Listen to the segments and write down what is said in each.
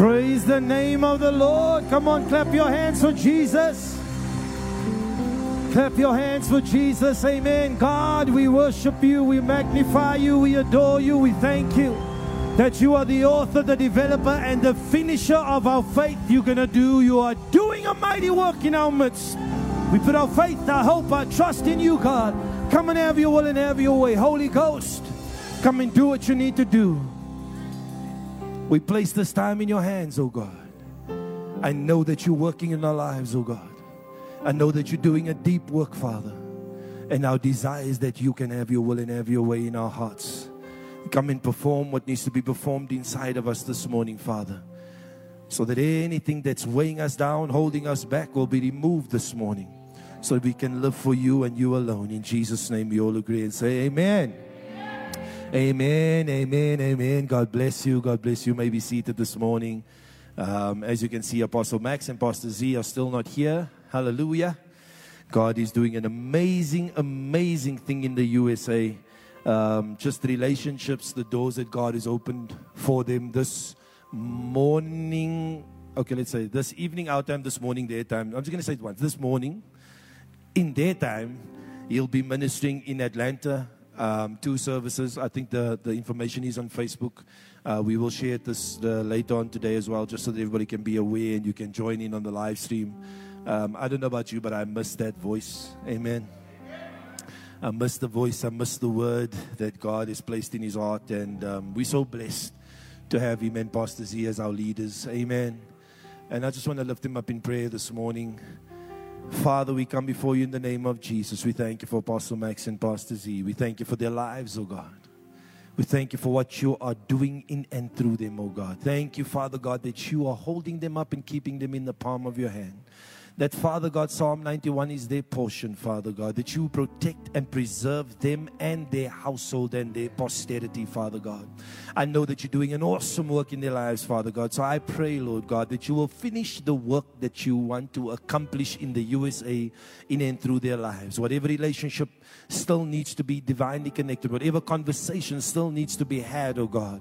Praise the name of the Lord. Come on, clap your hands for Jesus. Clap your hands for Jesus. Amen. God, we worship you. We magnify you. We adore you. We thank you that you are the author, the developer, and the finisher of our faith. You're going to do, you are doing a mighty work in our midst. We put our faith, our hope, our trust in you, God. Come and have your will and have your way. Holy Ghost, come and do what you need to do. We place this time in your hands, oh God. I know that you're working in our lives, oh God. I know that you're doing a deep work, Father. And our desire is that you can have your will and have your way in our hearts. Come and perform what needs to be performed inside of us this morning, Father. So that anything that's weighing us down, holding us back, will be removed this morning. So that we can live for you and you alone. In Jesus' name, we all agree and say, Amen. Amen, amen, amen. God bless you. God bless you. May be seated this morning. Um, as you can see, Apostle Max and Pastor Z are still not here. Hallelujah. God is doing an amazing, amazing thing in the USA. Um, just relationships, the doors that God has opened for them this morning. Okay, let's say this evening, our time, this morning, their time. I'm just going to say it once. This morning, in their time, he'll be ministering in Atlanta um, two services. I think the, the information is on Facebook. Uh, we will share this uh, later on today as well, just so that everybody can be aware and you can join in on the live stream. Um, I don't know about you, but I miss that voice. Amen. I miss the voice. I miss the word that God has placed in his heart. And um, we're so blessed to have him and Pastor Z as our leaders. Amen. And I just want to lift him up in prayer this morning. Father, we come before you in the name of Jesus. We thank you for Apostle Max and Pastor Z. We thank you for their lives, oh God. We thank you for what you are doing in and through them, oh God. Thank you, Father God, that you are holding them up and keeping them in the palm of your hand that Father God, Psalm 91 is their portion, Father God, that you protect and preserve them and their household and their posterity, Father God. I know that you're doing an awesome work in their lives, Father God. So I pray, Lord God, that you will finish the work that you want to accomplish in the USA in and through their lives. Whatever relationship still needs to be divinely connected, whatever conversation still needs to be had, oh God.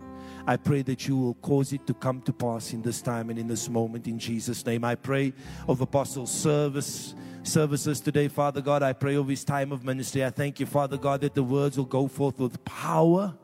I pray that you will cause it to come to pass in this time and in this moment in Jesus' name. I pray of apostles' service services today, Father God. I pray over his time of ministry. I thank you, Father God, that the words will go forth with power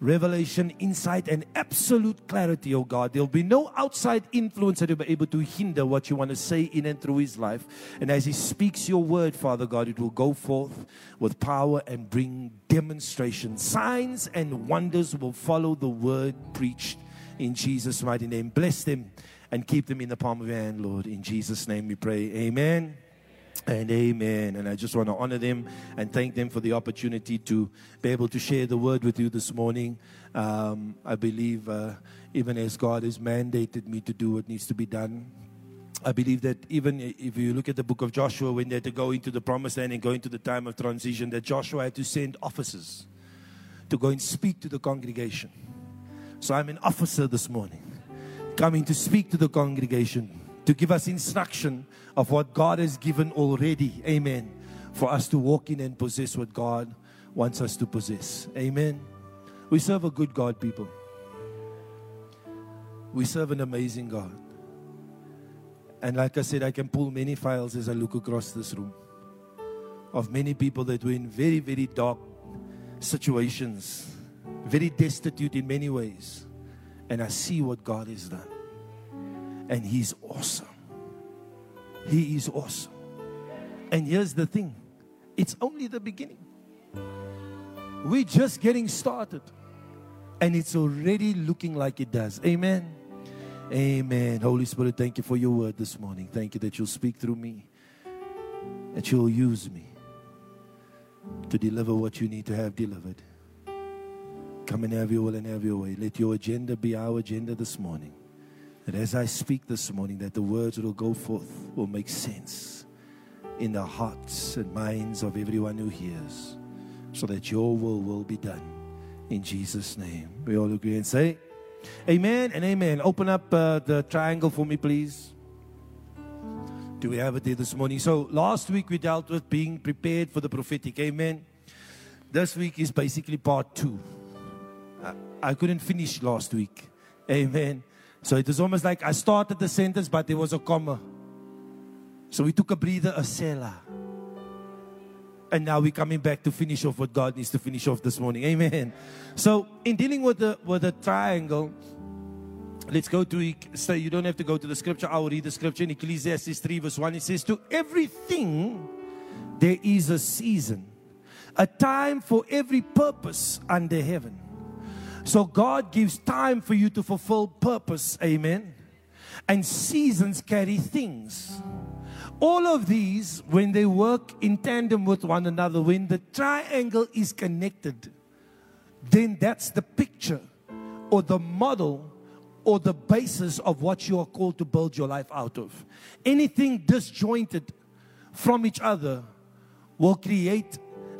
revelation, insight, and absolute clarity, oh God. There'll be no outside influence that will be able to hinder what you want to say in and through his life. And as he speaks your word, Father God, it will go forth with power and bring demonstration. Signs and wonders will follow the word preached in Jesus' mighty name. Bless them and keep them in the palm of your hand, Lord. In Jesus' name we pray. Amen and amen. And I just want to honor them and thank them for the opportunity to be able to share the word with you this morning. Um, I believe, uh, even as God has mandated me to do what needs to be done, I believe that even if you look at the book of Joshua, when they had to go into the promised land and go into the time of transition, that Joshua had to send officers to go and speak to the congregation. So I'm an officer this morning, coming to speak to the congregation to give us instruction of what God has given already. Amen. For us to walk in and possess what God wants us to possess. Amen. We serve a good God, people. We serve an amazing God. And like I said, I can pull many files as I look across this room of many people that were in very, very dark situations, very destitute in many ways. And I see what God has done and He's awesome. He is awesome. And here's the thing it's only the beginning. We're just getting started, and it's already looking like it does. Amen. Amen. Holy Spirit, thank you for your word this morning. Thank you that you'll speak through me, that you'll use me to deliver what you need to have delivered. Come and have your will and have your way. Let your agenda be our agenda this morning. That as I speak this morning, that the words that will go forth will make sense in the hearts and minds of everyone who hears, so that your will will be done. In Jesus' name. We all agree and say, Amen and amen. Open up uh, the triangle for me, please. Do we have it there this morning? So, last week we dealt with being prepared for the prophetic. Amen. This week is basically part two. I, I couldn't finish last week. Amen. So it was almost like I started the sentence, but there was a comma. So we took a breather, a selah. And now we're coming back to finish off what God needs to finish off this morning. Amen. So in dealing with the with the triangle, let's go to so you don't have to go to the scripture. I will read the scripture in Ecclesiastes 3, verse 1. It says, To everything there is a season, a time for every purpose under heaven. So God gives time for you to fulfill purpose. Amen. And seasons carry things. All of these, when they work in tandem with one another, when the triangle is connected, then that's the picture or the model or the basis of what you are called to build your life out of. Anything disjointed from each other will create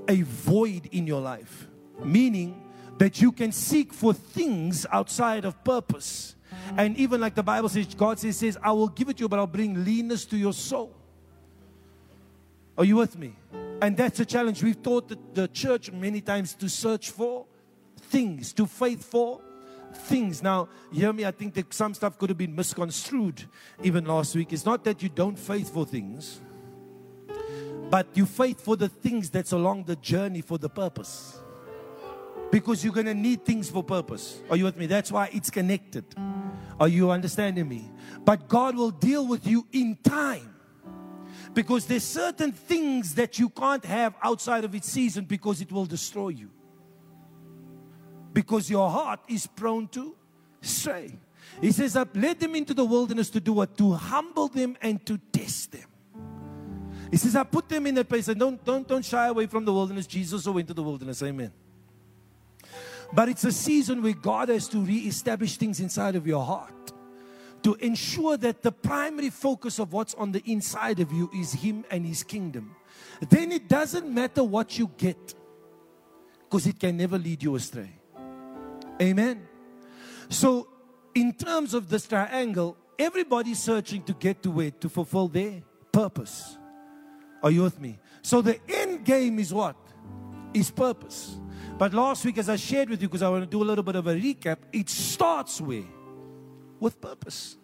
a void in your life, meaning that you can seek for things outside of purpose. And even like the Bible says, God says, says, I will give it to you, but I'll bring leanness to your soul. Are you with me? And that's a challenge. We've taught the, the church many times to search for things, to faith for things. Now, hear me, I think that some stuff could have been misconstrued even last week. It's not that you don't faith for things, but you faith for the things that's along the journey for the purpose. Because you're going to need things for purpose. Are you with me? That's why it's connected. Are you understanding me? But God will deal with you in time. Because there's certain things that you can't have outside of its season because it will destroy you because your heart is prone to stray. He says, I've led them into the wilderness to do what? To humble them and to test them. He says, I put them in a place and don't, don't, don't shy away from the wilderness. Jesus went into the wilderness. Amen. But it's a season where God has to re-establish things inside of your heart to ensure that the primary focus of what's on the inside of you is Him and His kingdom. Then it doesn't matter what you get because it can never lead you astray. Amen. So, in terms of this triangle, everybody's searching to get to where? To fulfill their purpose. Are you with me? So, the end game is what? Is purpose. But last week, as I shared with you, because I want to do a little bit of a recap, it starts where? With purpose.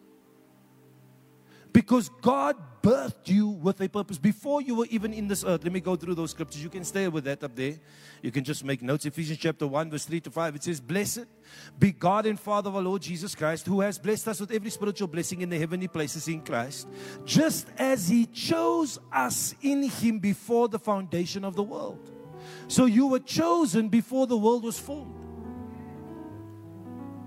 Because God birthed you with a purpose before you were even in this earth. Let me go through those scriptures. You can stay with that up there. You can just make notes. Ephesians chapter 1, verse 3 to 5. It says, Blessed be God and Father of our Lord Jesus Christ, who has blessed us with every spiritual blessing in the heavenly places in Christ, just as He chose us in Him before the foundation of the world. So you were chosen before the world was formed.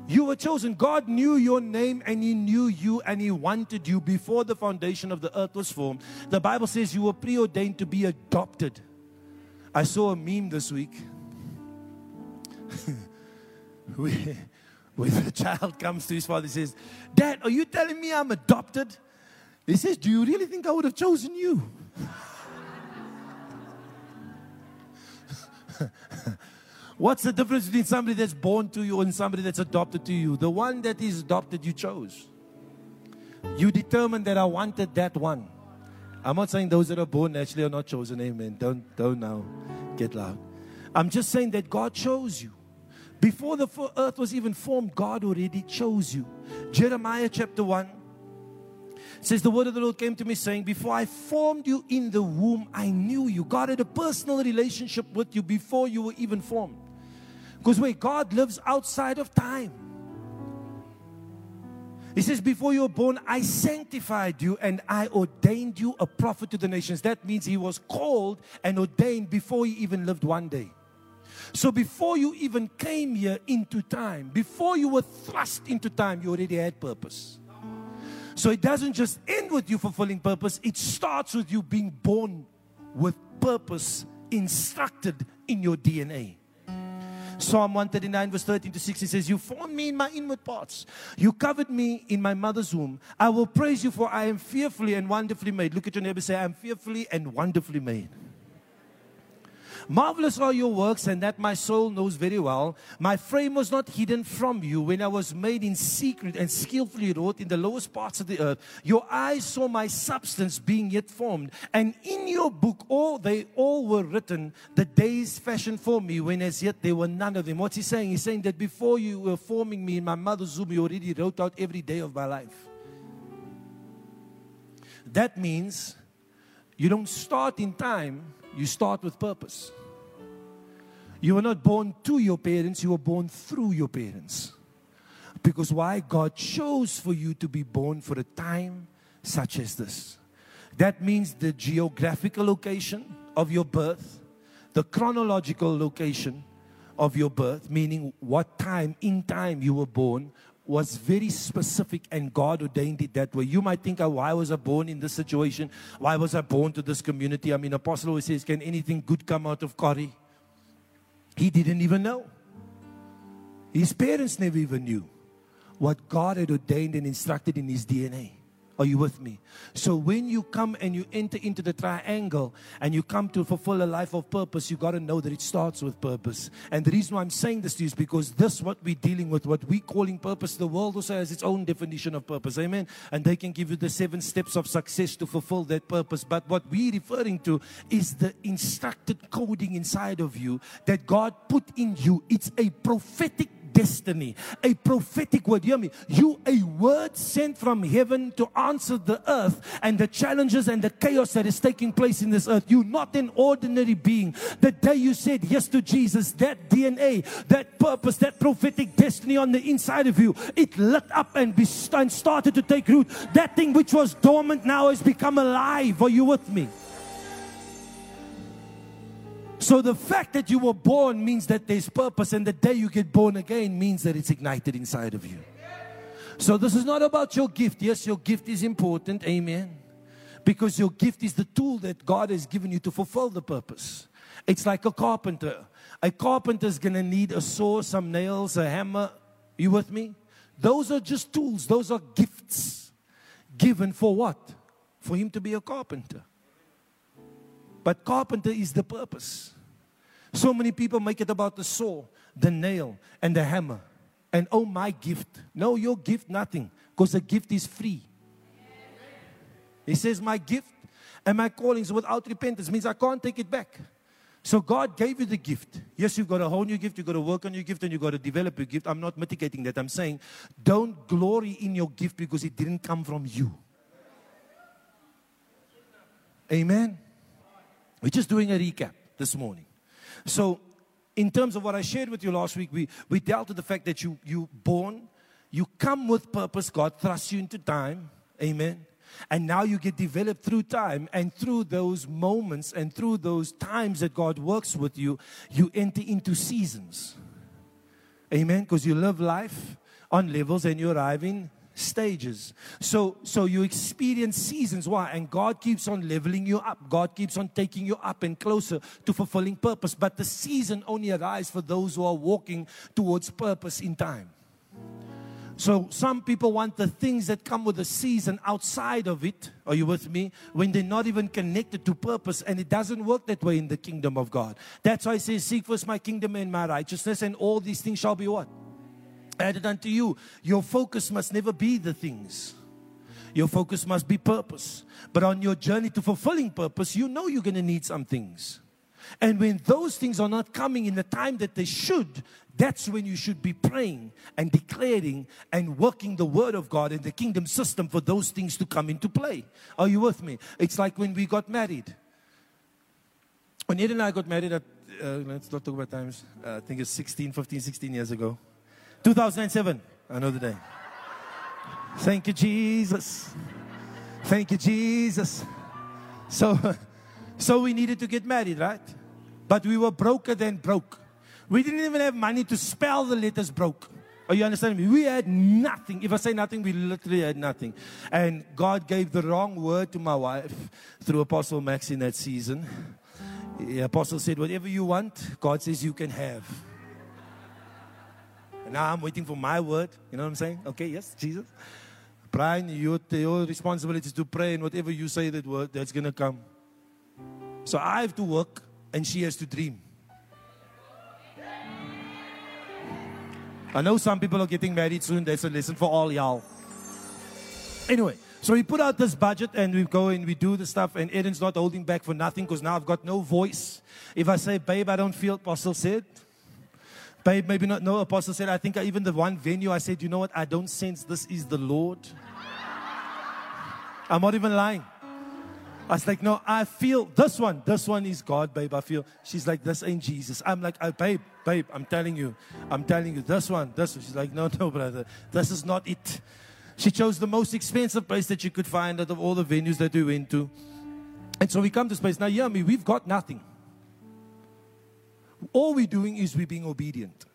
You were chosen. God knew your name and He knew you and He wanted you before the foundation of the earth was formed. The Bible says you were preordained to be adopted. I saw a meme this week. Where the child comes to his father and says, Dad, are you telling me I'm adopted? He says, Do you really think I would have chosen you? What's the difference between somebody that's born to you and somebody that's adopted to you? The one that is adopted, you chose. You determined that I wanted that one. I'm not saying those that are born naturally are not chosen. Amen. Don't, don't now get loud. I'm just saying that God chose you. Before the earth was even formed, God already chose you. Jeremiah chapter 1 says, The word of the Lord came to me saying, Before I formed you in the womb, I knew you. God had a personal relationship with you before you were even formed. Because where God lives outside of time. He says, Before you were born, I sanctified you and I ordained you a prophet to the nations. That means he was called and ordained before he even lived one day. So before you even came here into time, before you were thrust into time, you already had purpose. So it doesn't just end with you fulfilling purpose, it starts with you being born with purpose instructed in your DNA. Psalm 139, verse 13 to 16 says, You formed me in my inward parts. You covered me in my mother's womb. I will praise you, for I am fearfully and wonderfully made. Look at your neighbor say, I am fearfully and wonderfully made. Marvelous are your works, and that my soul knows very well. My frame was not hidden from you when I was made in secret and skillfully wrought in the lowest parts of the earth. Your eyes saw my substance being yet formed, and in your book all they all were written, the days fashioned for me, when as yet there were none of them. What's he saying? He's saying that before you were forming me in my mother's womb, you already wrote out every day of my life. That means you don't start in time, you start with purpose. You were not born to your parents, you were born through your parents. Because why? God chose for you to be born for a time such as this. That means the geographical location of your birth, the chronological location of your birth, meaning what time in time you were born, was very specific and God ordained it that way. You might think, oh, why was I born in this situation? Why was I born to this community? I mean, Apostle always says, can anything good come out of Corrie? He didn't even know. His parents never even knew what God had ordained and instructed in his DNA. Are you with me? So when you come and you enter into the triangle and you come to fulfill a life of purpose, you got to know that it starts with purpose. And the reason why I'm saying this to you is because this what we're dealing with, what we calling purpose. The world also has its own definition of purpose. Amen. And they can give you the seven steps of success to fulfill that purpose. But what we're referring to is the instructed coding inside of you that God put in you. It's a prophetic destiny, a prophetic word. You Hear me. You, a word sent from heaven to answer the earth and the challenges and the chaos that is taking place in this earth. You're not an ordinary being. The day you said yes to Jesus, that DNA, that purpose, that prophetic destiny on the inside of you, it lit up and, be, and started to take root. That thing which was dormant now has become alive. Are you with me? So the fact that you were born means that there's purpose, and the day you get born again means that it's ignited inside of you. So this is not about your gift. Yes, your gift is important. Amen. Because your gift is the tool that God has given you to fulfill the purpose. It's like a carpenter. A carpenter is going to need a saw, some nails, a hammer. You with me? Those are just tools. Those are gifts given for what? For him to be a carpenter. But carpenter is the purpose. So many people make it about the saw, the nail, and the hammer. And oh, my gift. No, your gift, nothing. Because the gift is free. He says, My gift and my callings without repentance means I can't take it back. So God gave you the gift. Yes, you've got a whole new gift. You've got to work on your gift and you've got to develop your gift. I'm not mitigating that. I'm saying don't glory in your gift because it didn't come from you. Amen. We're just doing a recap this morning. So, in terms of what I shared with you last week, we, we dealt with the fact that you you born, you come with purpose. God thrusts you into time. Amen. And now you get developed through time and through those moments and through those times that God works with you, you enter into seasons. Amen. Because you live life on levels and you arrive in stages. So, so you experience seasons. Why? And God keeps on leveling you up. God keeps on taking you up and closer to fulfilling purpose. But the season only arrives for those who are walking towards purpose in time. So some people want the things that come with the season outside of it. Are you with me? When they're not even connected to purpose, and it doesn't work that way in the kingdom of God. That's why I say, Seek first my kingdom and my righteousness, and all these things shall be what? Added unto you. Your focus must never be the things. Your focus must be purpose. But on your journey to fulfilling purpose, you know you're going to need some things. And when those things are not coming in the time that they should, that's when you should be praying and declaring and working the word of God in the kingdom system for those things to come into play. Are you with me? It's like when we got married. When Ed and I got married at, uh, let's not talk about times, uh, I think it's 16, 15, 16 years ago. 2007, another day. Thank you, Jesus. Thank you, Jesus. So, so we needed to get married, right? But we were broker than broke. We didn't even have money to spell the letters broke. Are you understanding me? We had nothing. If I say nothing, we literally had nothing. And God gave the wrong word to my wife through Apostle Max in that season. The apostle said, Whatever you want, God says you can have. Now I'm waiting for my word. You know what I'm saying? Okay, yes, Jesus. Brian, your, your responsibility is to pray, and whatever you say that word, that's going to come. So I have to work and she has to dream. I know some people are getting married soon. There's a lesson for all y'all. Anyway, so we put out this budget and we go and we do the stuff, and Eden's not holding back for nothing because now I've got no voice. If I say, babe, I don't feel, Apostle said, babe, maybe not, no, Apostle said, I think I, even the one venue, I said, you know what, I don't sense this is the Lord. I'm not even lying. I was like, no, I feel this one. This one is God, babe. I feel. She's like, this ain't Jesus. I'm like, oh, babe, babe, I'm telling you. I'm telling you, this one, this one. She's like, no, no, brother. This is not it. She chose the most expensive place that you could find out of all the venues that we went to. And so we come to this place. Now, hear me, we've got nothing. All we're doing is we're being obedient.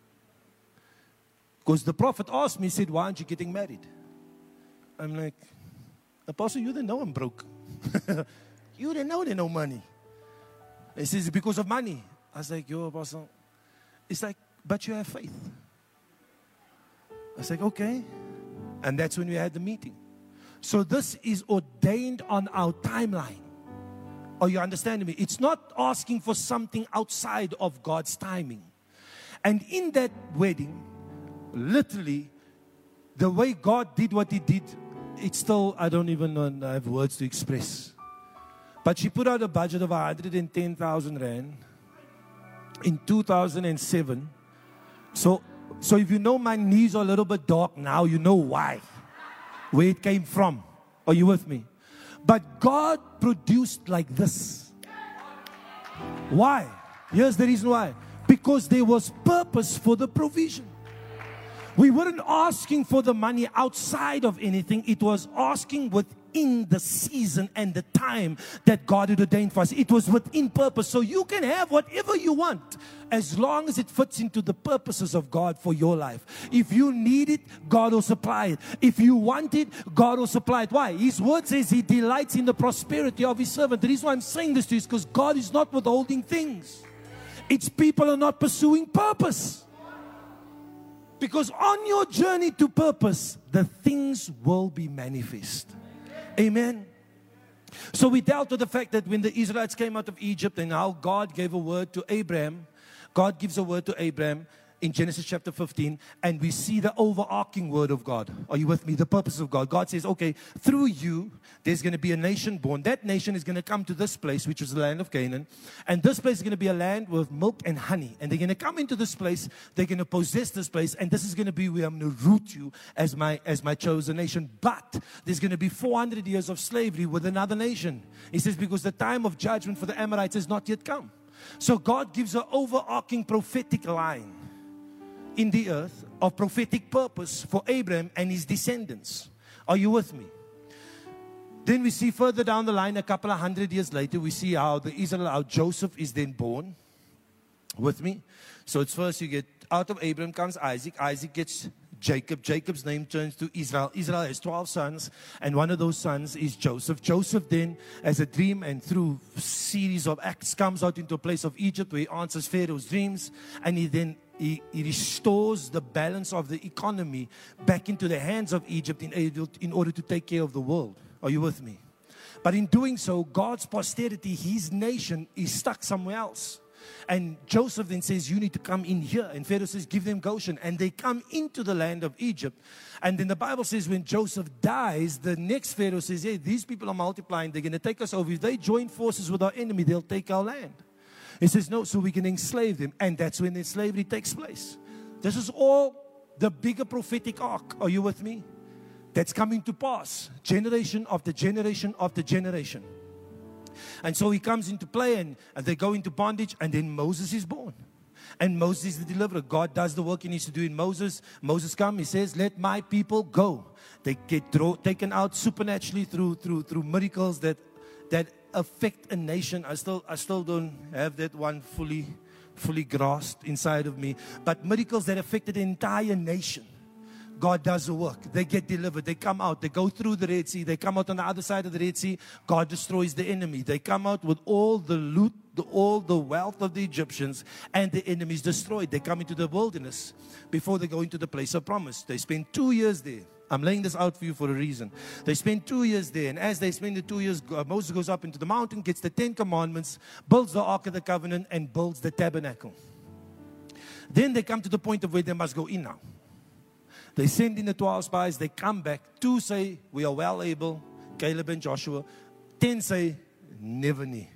Because the prophet asked me, he said, Why aren't you getting married? I'm like, Apostle, you didn't know I'm broke. You didn't know there's no money. He says, because of money. I was like, yo, apostle. It's like, but you have faith. I was like, okay. And that's when we had the meeting. So this is ordained on our timeline. Are you understanding me? It's not asking for something outside of God's timing. And in that wedding, literally, the way God did what He did, it's still, I don't even know, I have words to express. But she put out a budget of 110,000 Rand in 2007. So, so if you know my knees are a little bit dark now, you know why. Where it came from. Are you with me? But God produced like this. Why? Here's the reason why. Because there was purpose for the provision. We weren't asking for the money outside of anything, it was asking with within the season and the time that God had ordained for us. It was within purpose. So you can have whatever you want as long as it fits into the purposes of God for your life. If you need it, God will supply it. If you want it, God will supply it. Why? His word says He delights in the prosperity of His servant. The reason why I'm saying this to you is because God is not withholding things, it's people are not pursuing purpose. Because on your journey to purpose, the things will be manifest. Amen. So we dealt with the fact that when the Israelites came out of Egypt and how God gave a word to Abraham, God gives a word to Abraham in Genesis chapter 15, and we see the overarching word of God. Are you with me? The purpose of God. God says, okay, through you, there's going to be a nation born. That nation is going to come to this place, which is the land of Canaan. And this place is going to be a land with milk and honey. And they're going to come into this place. They're going to possess this place. And this is going to be where I'm going to root you as my, as my chosen nation. But there's going to be 400 years of slavery with another nation. He says, because the time of judgment for the Amorites has not yet come. So God gives an overarching prophetic line in the earth of prophetic purpose for Abraham and his descendants. Are you with me? Then we see further down the line, a couple of hundred years later, we see how the Israel, how Joseph is then born. With me? So it's first you get out of Abraham comes Isaac. Isaac gets Jacob. Jacob's name turns to Israel. Israel has 12 sons, and one of those sons is Joseph. Joseph then, as a dream and through series of acts, comes out into a place of Egypt where he answers Pharaoh's dreams, and he then he, he, restores the balance of the economy back into the hands of Egypt in, in order to take care of the world. Are you with me? But in doing so, God's posterity, his nation, is stuck somewhere else. And Joseph then says, You need to come in here. And Pharaoh says, Give them Goshen. And they come into the land of Egypt. And then the Bible says, When Joseph dies, the next Pharaoh says, Hey, these people are multiplying. They're going to take us over. If they join forces with our enemy, they'll take our land. He says, No, so we can enslave them. And that's when the slavery takes place. This is all the bigger prophetic arc. Are you with me? That's coming to pass. Generation after generation after generation. And so he comes into play and, and they go into bondage, and then Moses is born. And Moses is the deliverer. God does the work he needs to do in Moses. Moses comes, he says, Let my people go. They get throw, taken out supernaturally through, through, through miracles that, that affect a nation. I still, I still don't have that one fully, fully grasped inside of me. But miracles that affected the entire nation. God does the work. They get delivered. They come out. They go through the Red Sea. They come out on the other side of the Red Sea. God destroys the enemy. They come out with all the loot, the, all the wealth of the Egyptians, and the enemy is destroyed. They come into the wilderness before they go into the place of promise. They spend two years there. I'm laying this out for you for a reason. They spend two years there, and as they spend the two years, uh, Moses goes up into the mountain, gets the Ten Commandments, builds the Ark of the Covenant, and builds the tabernacle. Then they come to the point of where they must go in now. They send in the 12 spies, they come back. Two say, We are well able, Caleb and Joshua. Ten say, Never near.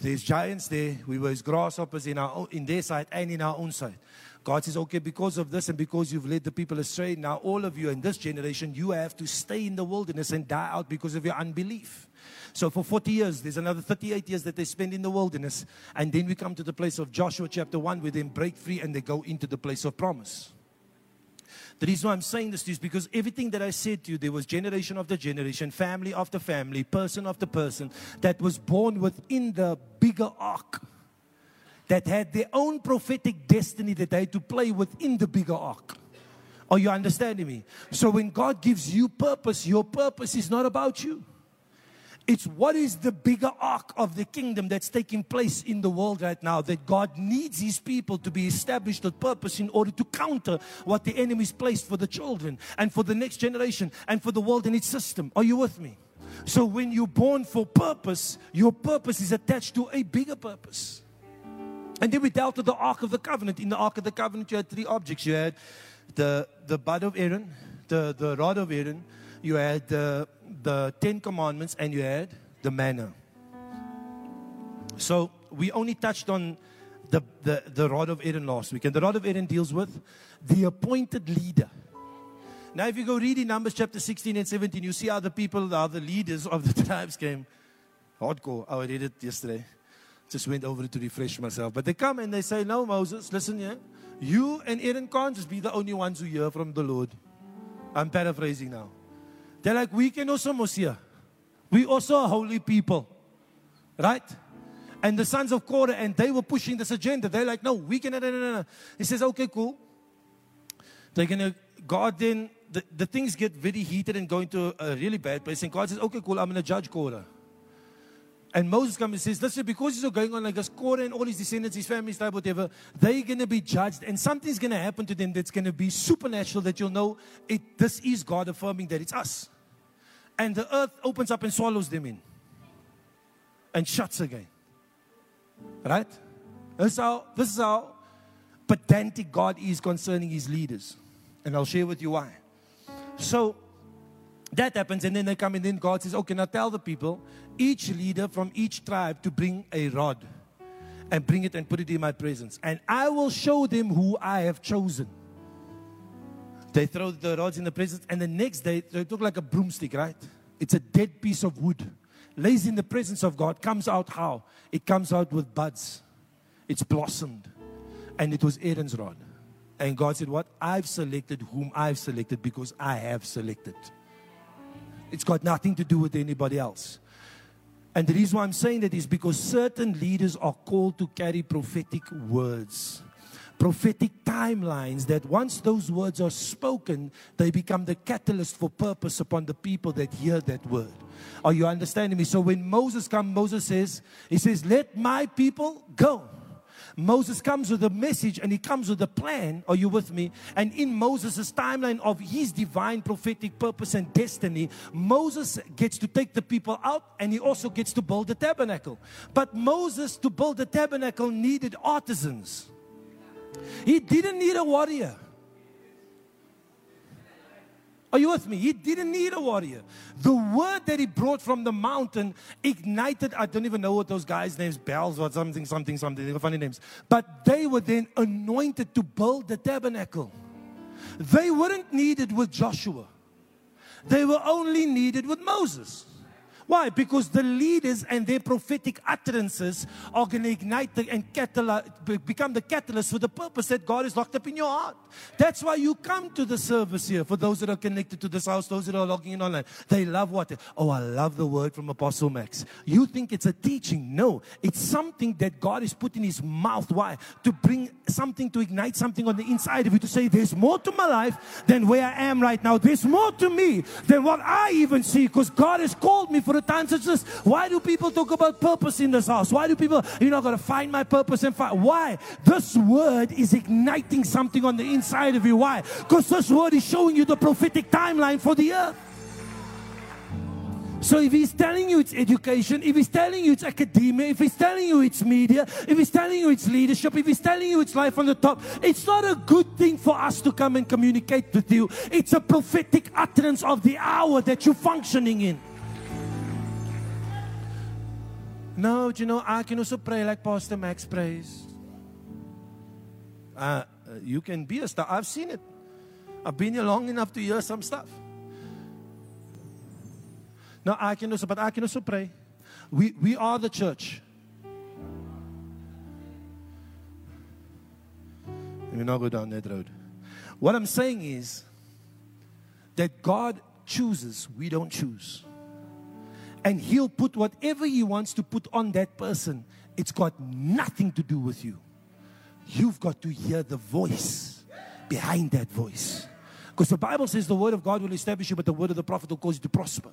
There's giants there. We were as grasshoppers in, our own, in their side and in our own side. God says, okay, because of this and because you've led the people astray, now all of you in this generation, you have to stay in the wilderness and die out because of your unbelief. So for 40 years, there's another 38 years that they spend in the wilderness. And then we come to the place of Joshua chapter 1 where they break free and they go into the place of promise. The reason why I'm saying this to you is because everything that I said to you, there was generation after generation, family after family, person after person that was born within the bigger arc that had their own prophetic destiny that they had to play within the bigger arc. Are you understanding me? So when God gives you purpose, your purpose is not about you. It's what is the bigger arc of the kingdom that's taking place in the world right now that God needs his people to be established with purpose in order to counter what the enemy's placed for the children and for the next generation and for the world and its system. Are you with me? So when you're born for purpose, your purpose is attached to a bigger purpose. And then we dealt with the Ark of the Covenant. In the Ark of the Covenant, you had three objects. You had the, the bud of Aaron, the, the rod of Aaron, you had the, the Ten Commandments, and you had the manna. So we only touched on the, the, the rod of Aaron last week. And the rod of Aaron deals with the appointed leader. Now, if you go read in Numbers chapter 16 and 17, you see how the people, how the leaders of the tribes came. Hardcore. Oh, I read it yesterday. Just went over to refresh myself. But they come and they say, No, Moses, listen here. You and Aaron can't just be the only ones who hear from the Lord. I'm paraphrasing now. They're like, We can also hear. We also are holy people. Right? And the sons of Korah, and they were pushing this agenda. They're like, No, we can. No, no, no, no. He says, Okay, cool. They're going to, God then, the, the things get very heated and go into a, a really bad place. And God says, Okay, cool, I'm going to judge Korah. And Moses comes and says, Listen, because he's going on like this, Korah and all his descendants, his family, tribe, whatever, they're going to be judged. And something's going to happen to them that's going to be supernatural that you'll know it, this is God affirming that it's us. And the earth opens up and swallows them in and shuts again. Right? This is how, this is how pedantic God is concerning his leaders. And I'll share with you why. So, that happens, and then they come, and then God says, Okay, now tell the people, each leader from each tribe to bring a rod and bring it and put it in my presence. And I will show them who I have chosen. They throw the rods in the presence, and the next day, they look like a broomstick, right? It's a dead piece of wood. Lays in the presence of God, comes out how? It comes out with buds. It's blossomed. And it was Aaron's rod. And God said, What? I've selected whom I've selected because I have selected. It's got nothing to do with anybody else. And the reason why I'm saying that is because certain leaders are called to carry prophetic words, prophetic timelines that once those words are spoken, they become the catalyst for purpose upon the people that hear that word. Are you understanding me? So when Moses comes, Moses says, He says, Let my people go. Moses comes with a message and he comes with a plan. Are you with me? And in Moses' timeline of his divine prophetic purpose and destiny, Moses gets to take the people out and he also gets to build the tabernacle. But Moses, to build the tabernacle, needed artisans. He didn't need a warrior. Are you with me? He didn't need a warrior. The word that he brought from the mountain ignited, I don't even know what those guys' names, bells or something, something, something, they were funny names. But they were then anointed to build the tabernacle. They weren't needed with Joshua. They were only needed with Moses. Why? Because the leaders and their prophetic utterances are going to ignite the, and become the catalyst for the purpose that God has locked up in your heart. That's why you come to the service here. For those that are connected to this house, those that are logging in online, they love what? Oh, I love the word from Apostle Max. You think it's a teaching? No, it's something that God has put in His mouth. Why? To bring something to ignite something on the inside of you to say, There's more to my life than where I am right now. There's more to me than what I even see because God has called me for a time such this. Why do people talk about purpose in this house? Why do people, you're not going to find my purpose and find, why? This word is igniting something on the inside of you. Why? Because this word is showing you the prophetic timeline for the earth. So if he's telling you it's education, if he's telling you it's academia, if he's telling you it's media, if he's telling you it's leadership, if he's telling you it's life on the top, it's not a good thing for us to come and communicate with you. It's a prophetic utterance of the hour that you're functioning in. No, you know, I can also pray like Pastor Max prays. Uh, you can be a star. I've seen it. I've been here long enough to hear some stuff. Now I can also, but I can also pray. We, we are the church. Let me not go down that road. What I'm saying is that God chooses, we don't choose. And He'll put whatever He wants to put on that person. It's got nothing to do with you. You've got to hear the voice behind that voice. Because the Bible says the word of God will establish you, but the word of the prophet will cause you to prosper.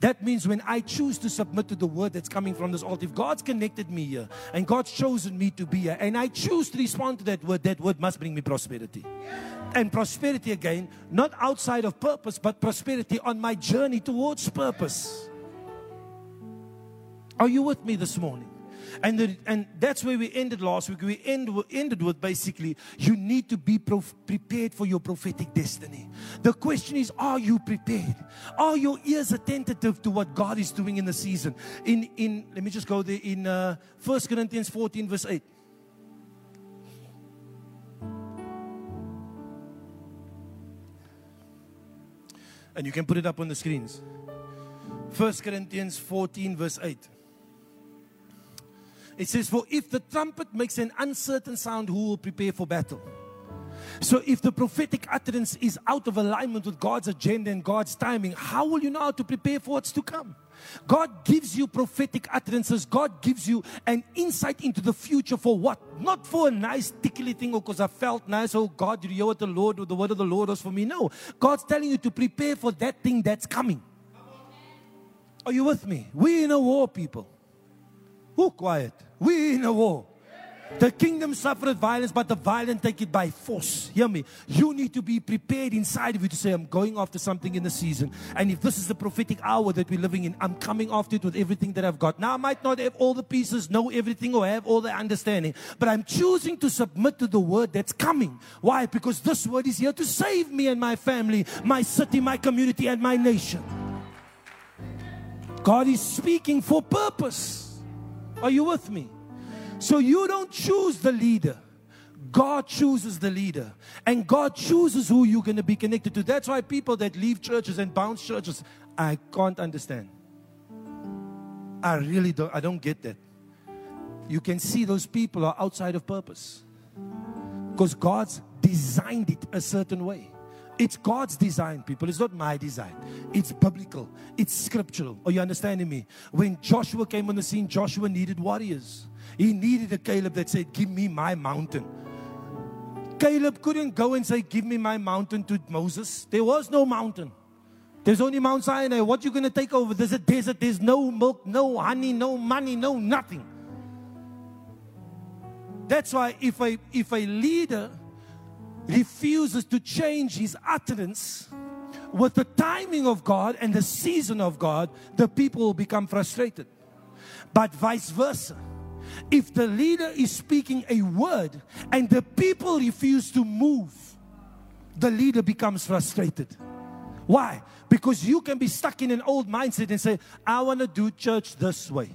That means when I choose to submit to the word that's coming from this altar, if God's connected me here and God's chosen me to be here, and I choose to respond to that word, that word must bring me prosperity. And prosperity again, not outside of purpose, but prosperity on my journey towards purpose. Are you with me this morning? And, the, and that's where we ended last week. We end, ended with basically, you need to be prof- prepared for your prophetic destiny. The question is, are you prepared? Are your ears attentive to what God is doing in the season? In, in let me just go there in uh, 1 Corinthians 14, verse 8. And you can put it up on the screens. 1 Corinthians 14, verse 8. It says, For if the trumpet makes an uncertain sound, who will prepare for battle? So, if the prophetic utterance is out of alignment with God's agenda and God's timing, how will you know how to prepare for what's to come? God gives you prophetic utterances. God gives you an insight into the future for what? Not for a nice tickly thing oh, or because I felt nice. Oh God, you hear what the Lord, or the word of the Lord was for me. No, God's telling you to prepare for that thing that's coming. Are you with me? We're in a war, people. Who quiet? We in a war. The kingdom suffered violence, but the violent take it by force. Hear me. You need to be prepared inside of you to say, I'm going after something in the season. And if this is the prophetic hour that we're living in, I'm coming after it with everything that I've got. Now, I might not have all the pieces, know everything, or have all the understanding, but I'm choosing to submit to the word that's coming. Why? Because this word is here to save me and my family, my city, my community, and my nation. God is speaking for purpose. Are you with me? So you don't choose the leader. God chooses the leader. And God chooses who you're going to be connected to. That's why people that leave churches and bounce churches, I can't understand. I really don't I don't get that. You can see those people are outside of purpose. Because God's designed it a certain way. It's God's design, people. It's not my design. It's biblical. It's scriptural. Are you understanding me? When Joshua came on the scene, Joshua needed warriors. He needed a Caleb that said, Give me my mountain. Caleb couldn't go and say, Give me my mountain to Moses. There was no mountain. There's only Mount Sinai. What you going to take over? There's a desert. There's no milk, no honey, no money, no nothing. That's why if a if a leader refuses to change his utterance with the timing of God and the season of God, the people will become frustrated. But vice versa. If the leader is speaking a word and the people refuse to move, the leader becomes frustrated. Why? Because you can be stuck in an old mindset and say, I want to do church this way.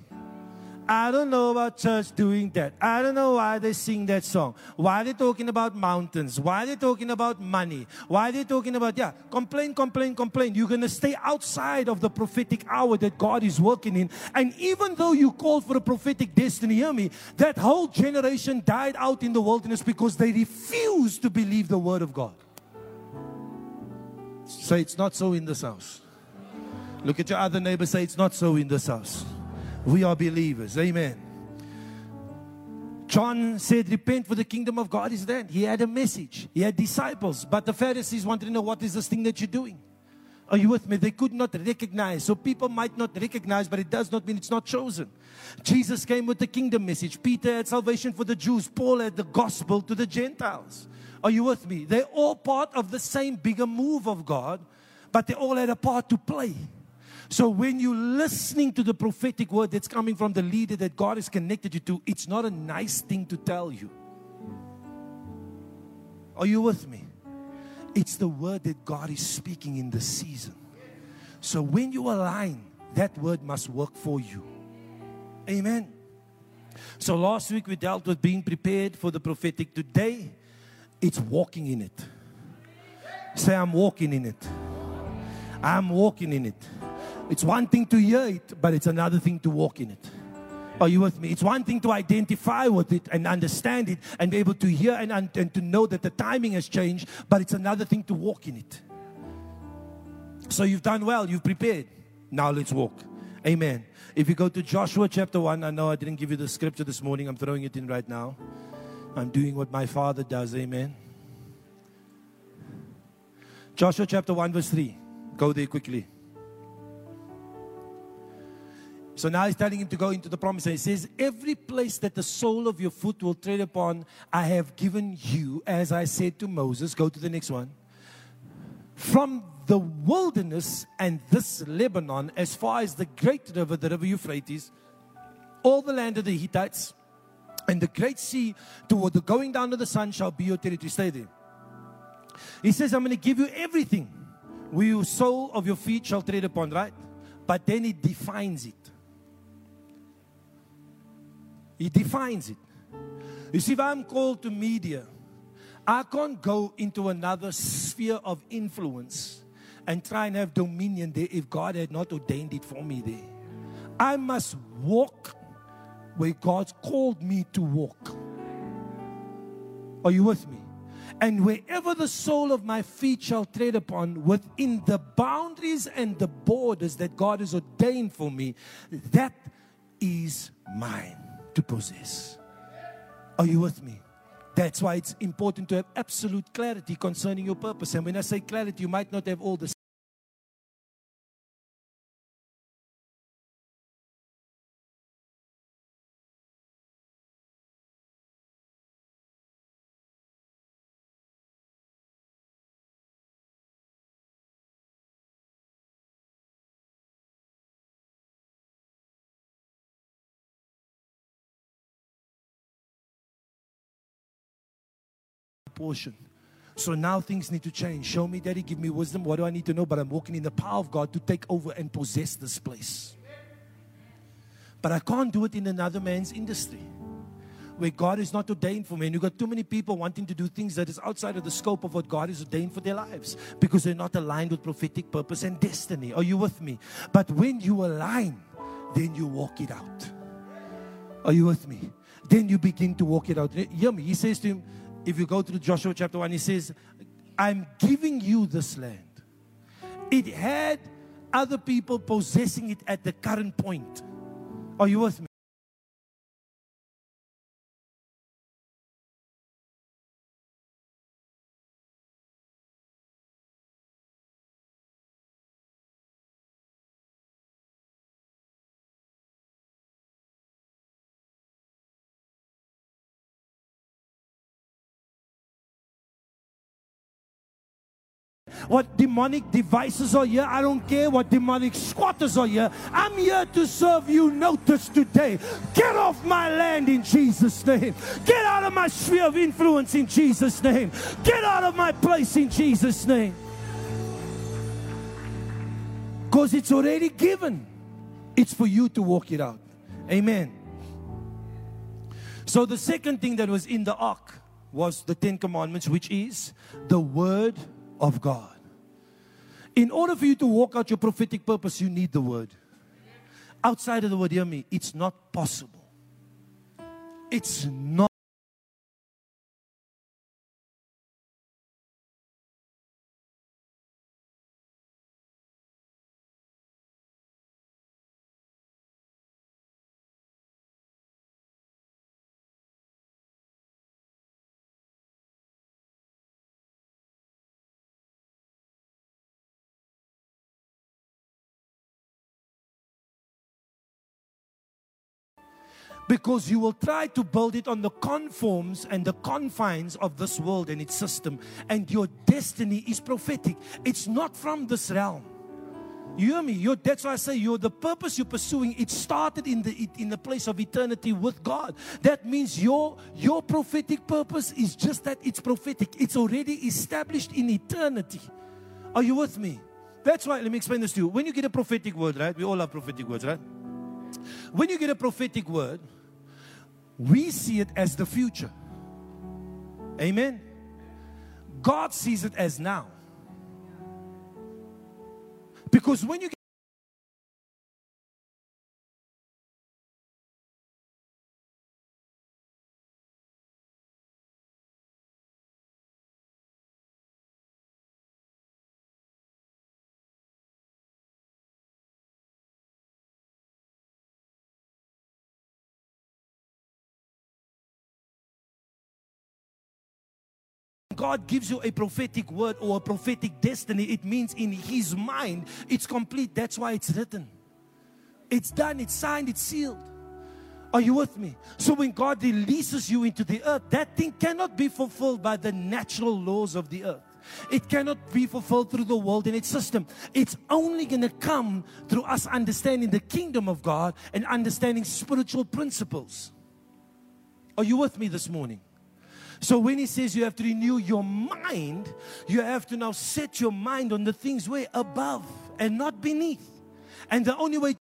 I don't know about church doing that. I don't know why they sing that song. Why are they talking about mountains? Why are they talking about money? Why are they talking about, yeah, complain, complain, complain. You're going to stay outside of the prophetic hour that God is working in. And even though you called for a prophetic destiny, hear me, that whole generation died out in the wilderness because they refused to believe the word of God. Say, it's not so in this house. Look at your other neighbor, say, it's not so in this house. We are believers. Amen. John said, Repent, for the kingdom of God is then. He had a message, he had disciples, but the Pharisees wanted to know what is this thing that you're doing? Are you with me? They could not recognize. So people might not recognize, but it does not mean it's not chosen. Jesus came with the kingdom message. Peter had salvation for the Jews. Paul had the gospel to the Gentiles. Are you with me? They're all part of the same bigger move of God, but they all had a part to play. So when you're listening to the prophetic word that's coming from the leader that God has connected you to, it's not a nice thing to tell you. Are you with me? It's the word that God is speaking in the season. So when you align, that word must work for you. Amen. So last week we dealt with being prepared for the prophetic. Today, it's walking in it. Say, I'm walking in it. I'm walking in it. It's one thing to hear it, but it's another thing to walk in it. Are you with me? It's one thing to identify with it and understand it and be able to hear and, and to know that the timing has changed, but it's another thing to walk in it. So you've done well, you've prepared. Now let's walk. Amen. If you go to Joshua chapter 1, I know I didn't give you the scripture this morning, I'm throwing it in right now. I'm doing what my father does. Amen. Joshua chapter 1, verse 3. Go there quickly. So now he's telling him to go into the promise. And he says, Every place that the sole of your foot will tread upon, I have given you, as I said to Moses. Go to the next one. From the wilderness and this Lebanon, as far as the great river, the river Euphrates, all the land of the Hittites, and the great sea toward the going down of the sun shall be your territory. Stay there. He says, I'm going to give you everything where your sole of your feet shall tread upon, right? But then he defines it. He defines it. You see, if I'm called to media, I can't go into another sphere of influence and try and have dominion there if God had not ordained it for me there. I must walk where God's called me to walk. Are you with me? And wherever the sole of my feet shall tread upon, within the boundaries and the borders that God has ordained for me, that is mine to possess. Are you with me? That's why it's important to have absolute clarity concerning your purpose. And when I say clarity, you might not have all the portion. So now things need to change. Show me, Daddy, give me wisdom. What do I need to know? But I'm walking in the power of God to take over and possess this place. But I can't do it in another man's industry where God is not ordained for me. And you've got too many people wanting to do things that is outside of the scope of what God has ordained for their lives because they're not aligned with prophetic purpose and destiny. Are you with me? But when you align, then you walk it out. Are you with me? Then you begin to walk it out. Me. He says to him, if you go to Joshua chapter 1, he says, I'm giving you this land. It had other people possessing it at the current point. Are you with me? What demonic devices are here. I don't care what demonic squatters are here. I'm here to serve you. Notice today. Get off my land in Jesus' name. Get out of my sphere of influence in Jesus' name. Get out of my place in Jesus' name. Because it's already given. It's for you to walk it out. Amen. So the second thing that was in the ark was the Ten Commandments, which is the Word of God. In order for you to walk out your prophetic purpose, you need the word. Outside of the word, hear me, it's not possible. It's not. Because you will try to build it on the conforms and the confines of this world and its system. And your destiny is prophetic, it's not from this realm. You hear me? You're, that's why I say you're the purpose you're pursuing. It started in the in the place of eternity with God. That means your your prophetic purpose is just that it's prophetic. It's already established in eternity. Are you with me? That's why let me explain this to you. When you get a prophetic word, right? We all have prophetic words, right? When you get a prophetic word, we see it as the future. Amen. God sees it as now. Because when you God gives you a prophetic word or a prophetic destiny, it means in His mind it's complete. That's why it's written. It's done, it's signed, it's sealed. Are you with me? So when God releases you into the earth, that thing cannot be fulfilled by the natural laws of the earth. It cannot be fulfilled through the world and its system. It's only going to come through us understanding the kingdom of God and understanding spiritual principles. Are you with me this morning? So when he says you have to renew your mind, you have to now set your mind on the things way above and not beneath. And the only way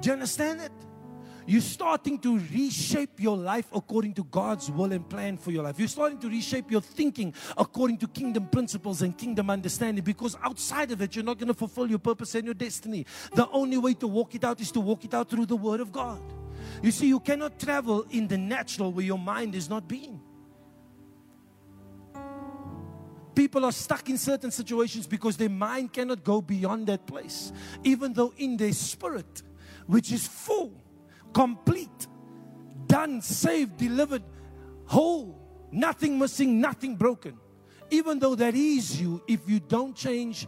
Do you understand it? You're starting to reshape your life according to God's will and plan for your life. You're starting to reshape your thinking according to kingdom principles and kingdom understanding because outside of it, you're not going to fulfill your purpose and your destiny. The only way to walk it out is to walk it out through the Word of God. You see, you cannot travel in the natural where your mind is not being. People are stuck in certain situations because their mind cannot go beyond that place, even though in their spirit, which is full, complete, done, saved, delivered, whole, nothing missing, nothing broken. Even though that is you, if you don't change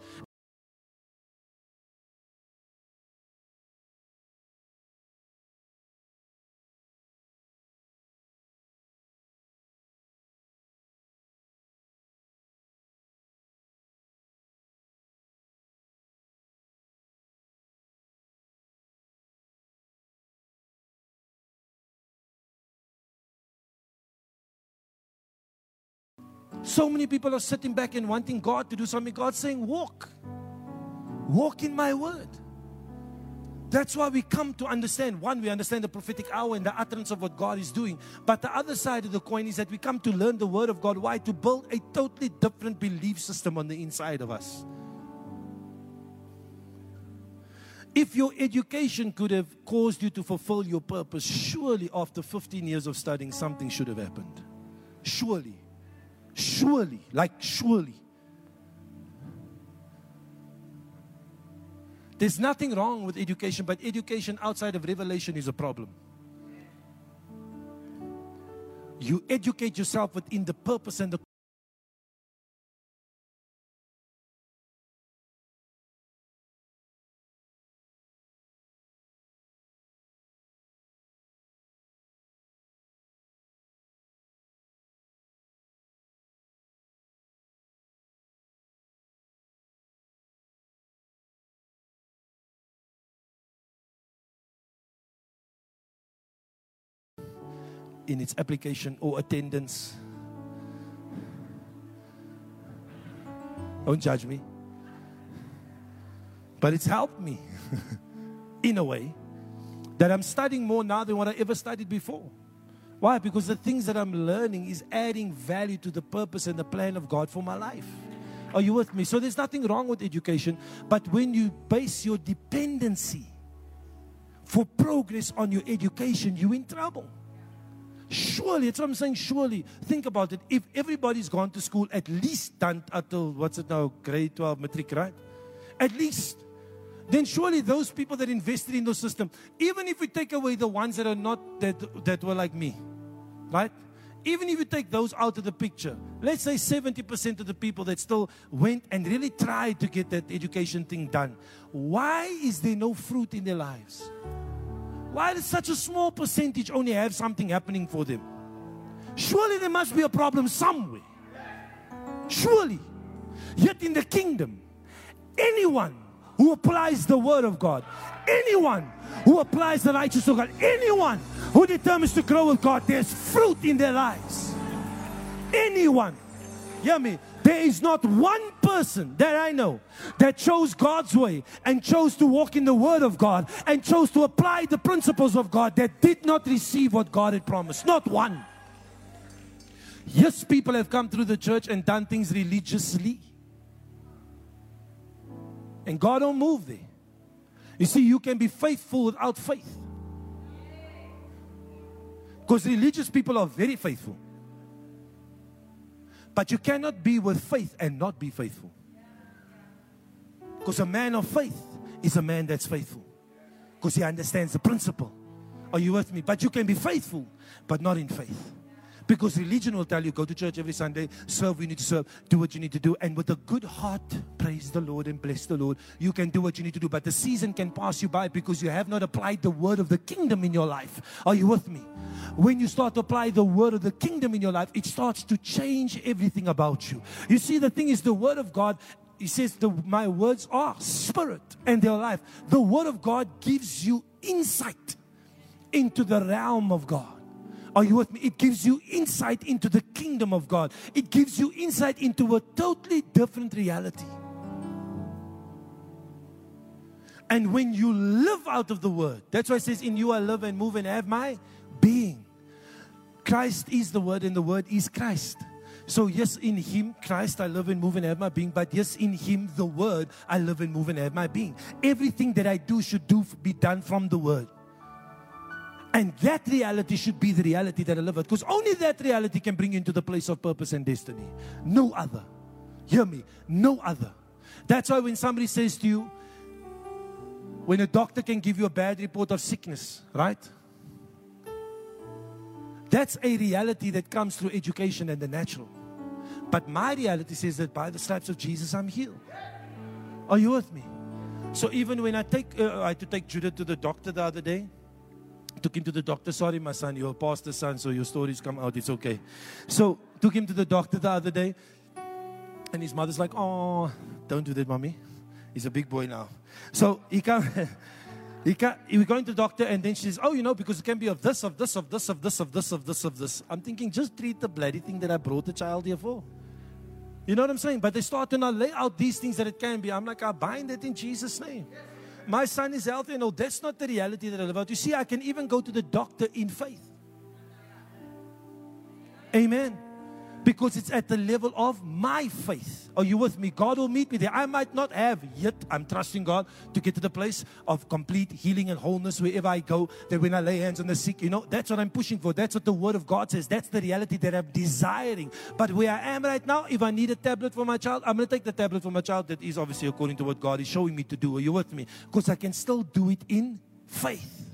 So many people are sitting back and wanting God to do something. God's saying, Walk. Walk in my word. That's why we come to understand. One, we understand the prophetic hour and the utterance of what God is doing. But the other side of the coin is that we come to learn the word of God. Why? To build a totally different belief system on the inside of us. If your education could have caused you to fulfill your purpose, surely after 15 years of studying, something should have happened. Surely. Surely, like surely. There's nothing wrong with education, but education outside of revelation is a problem. You educate yourself within the purpose and the in its application or attendance. Don't judge me. But it's helped me in a way that I'm studying more now than what I ever studied before. Why? Because the things that I'm learning is adding value to the purpose and the plan of God for my life. Are you with me? So there's nothing wrong with education, but when you base your dependency for progress on your education, you're in trouble. Surely, that's what I'm saying. Surely, think about it. If everybody's gone to school, at least done until what's it now, grade 12 matric, right? At least. Then surely those people that invested in the system, even if we take away the ones that are not that that were like me, right? Even if you take those out of the picture, let's say 70% of the people that still went and really tried to get that education thing done, why is there no fruit in their lives? Why does such a small percentage only have something happening for them? Surely there must be a problem somewhere. Surely. Yet in the kingdom, anyone who applies the word of God, anyone who applies the righteousness of God, anyone who determines to grow with God, there's fruit in their lives. Anyone. Hear me? There is not one person that I know that chose God's way and chose to walk in the Word of God and chose to apply the principles of God that did not receive what God had promised. Not one. Yes, people have come through the church and done things religiously. And God don't move there. You see, you can be faithful without faith. Because religious people are very faithful. But you cannot be with faith and not be faithful. Because a man of faith is a man that's faithful. Because he understands the principle. Are you with me? But you can be faithful, but not in faith. Because religion will tell you, go to church every Sunday, serve you need to serve, do what you need to do. And with a good heart, praise the Lord and bless the Lord. You can do what you need to do. But the season can pass you by because you have not applied the word of the kingdom in your life. Are you with me? When you start to apply the word of the kingdom in your life, it starts to change everything about you. You see, the thing is, the word of God he says, the, My words are spirit and their life. The word of God gives you insight into the realm of God. Are you with me? It gives you insight into the kingdom of God. It gives you insight into a totally different reality. And when you live out of the word, that's why it says, In you I live and move and have my being. Christ is the word, and the word is Christ. So, yes, in Him, Christ, I live and move and have my being. But yes, in Him, the Word, I live and move and have my being. Everything that I do should do be done from the Word. And that reality should be the reality that I live at. Because only that reality can bring you into the place of purpose and destiny. No other. Hear me. No other. That's why when somebody says to you, when a doctor can give you a bad report of sickness, right? That's a reality that comes through education and the natural. But my reality says that by the stripes of Jesus, I'm healed. Are you with me? So even when I take, uh, I had to take Judah to the doctor the other day took him to the doctor. Sorry, my son, you're a pastor's son, so your stories come out. It's okay. So, took him to the doctor the other day. And his mother's like, Oh, don't do that, mommy. He's a big boy now. So, he come. He, can't. he we going to the doctor and then she says, Oh, you know, because it can be of this, of this, of this, of this, of this, of this, of this. I'm thinking, just treat the bloody thing that I brought the child here for. You know what I'm saying? But they start to now lay out these things that it can be. I'm like, I bind it in Jesus' name my son is healthy. No, that's not the reality that I live out. You see, I can even go to the doctor in faith. Amen. Because it's at the level of my faith. Are you with me? God will meet me there. I might not have yet. I'm trusting God to get to the place of complete healing and wholeness wherever I go. That when I lay hands on the sick, you know, that's what I'm pushing for. That's what the Word of God says. That's the reality that I'm desiring. But where I am right now, if I need a tablet for my child, I'm going to take the tablet for my child. That is obviously according to what God is showing me to do. Are you with me? Because I can still do it in faith.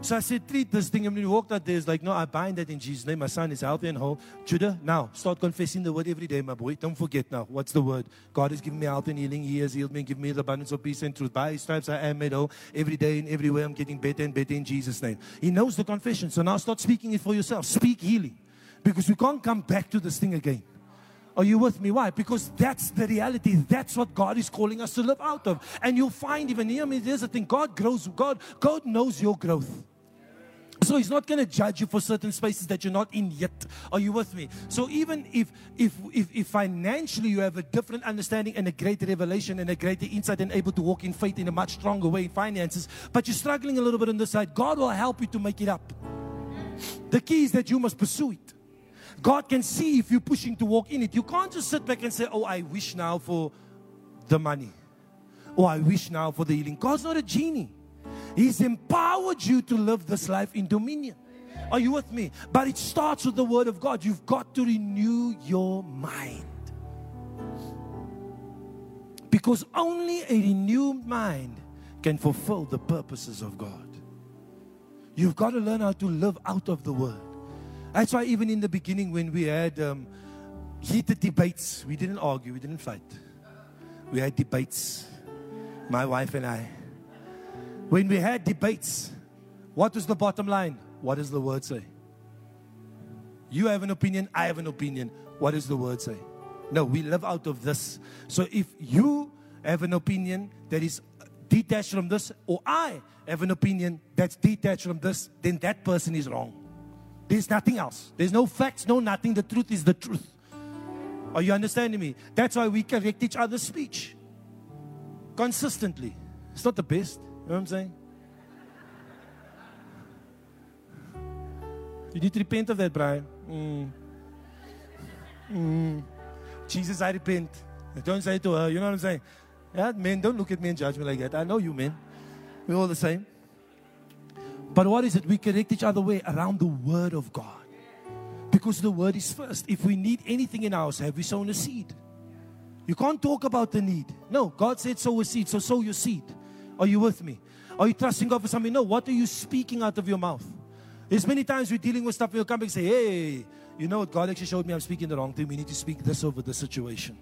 So I said, treat this thing. And when we walked out there, it's like, no, I bind that in Jesus' name. My son is healthy and whole. Judah, now start confessing the word every day, my boy. Don't forget now. What's the word? God has given me health and healing. He has healed me and given me the abundance of peace and truth. By his stripes I am made whole. Every day and everywhere I'm getting better and better in Jesus' name. He knows the confession. So now start speaking it for yourself. Speak healing. Because we can't come back to this thing again. Are you with me? Why? Because that's the reality. That's what God is calling us to live out of. And you'll find even here, I mean, there's a thing. God grows, God, God knows your growth. So he's not going to judge you for certain spaces that you're not in yet. Are you with me? So even if, if if if financially you have a different understanding and a greater revelation and a greater insight and able to walk in faith in a much stronger way in finances, but you're struggling a little bit on this side, God will help you to make it up. The key is that you must pursue it. God can see if you're pushing to walk in it. You can't just sit back and say, Oh, I wish now for the money. Or I wish now for the healing. God's not a genie. He's empowered you to live this life in dominion. Are you with me? But it starts with the Word of God. You've got to renew your mind. Because only a renewed mind can fulfill the purposes of God. You've got to learn how to live out of the Word. That's why, even in the beginning, when we had um, heated debates, we didn't argue, we didn't fight. We had debates, my wife and I. When we had debates, what was the bottom line? What does the Word say? You have an opinion, I have an opinion. What does the Word say? No, we live out of this. So if you have an opinion that is detached from this, or I have an opinion that's detached from this, then that person is wrong. There's nothing else. There's no facts, no nothing. The truth is the truth. Are you understanding me? That's why we correct each other's speech consistently. It's not the best. You know what I'm saying? You need to repent of that, Brian. Mm. Mm. Jesus, I repent. Don't say to her, you know what I'm saying? Yeah, men, don't look at me and judge me like that. I know you, men. We're all the same. But what is it? We correct each other way around the Word of God. Because the Word is first. If we need anything in ours, have we sown a seed? You can't talk about the need. No, God said sow a seed, so sow your seed. Are you with me? Are you trusting God for something? No, what are you speaking out of your mouth? There's many times we're dealing with stuff and you'll come back and say, hey, you know what? God actually showed me I'm speaking the wrong thing. We need to speak this over the situation.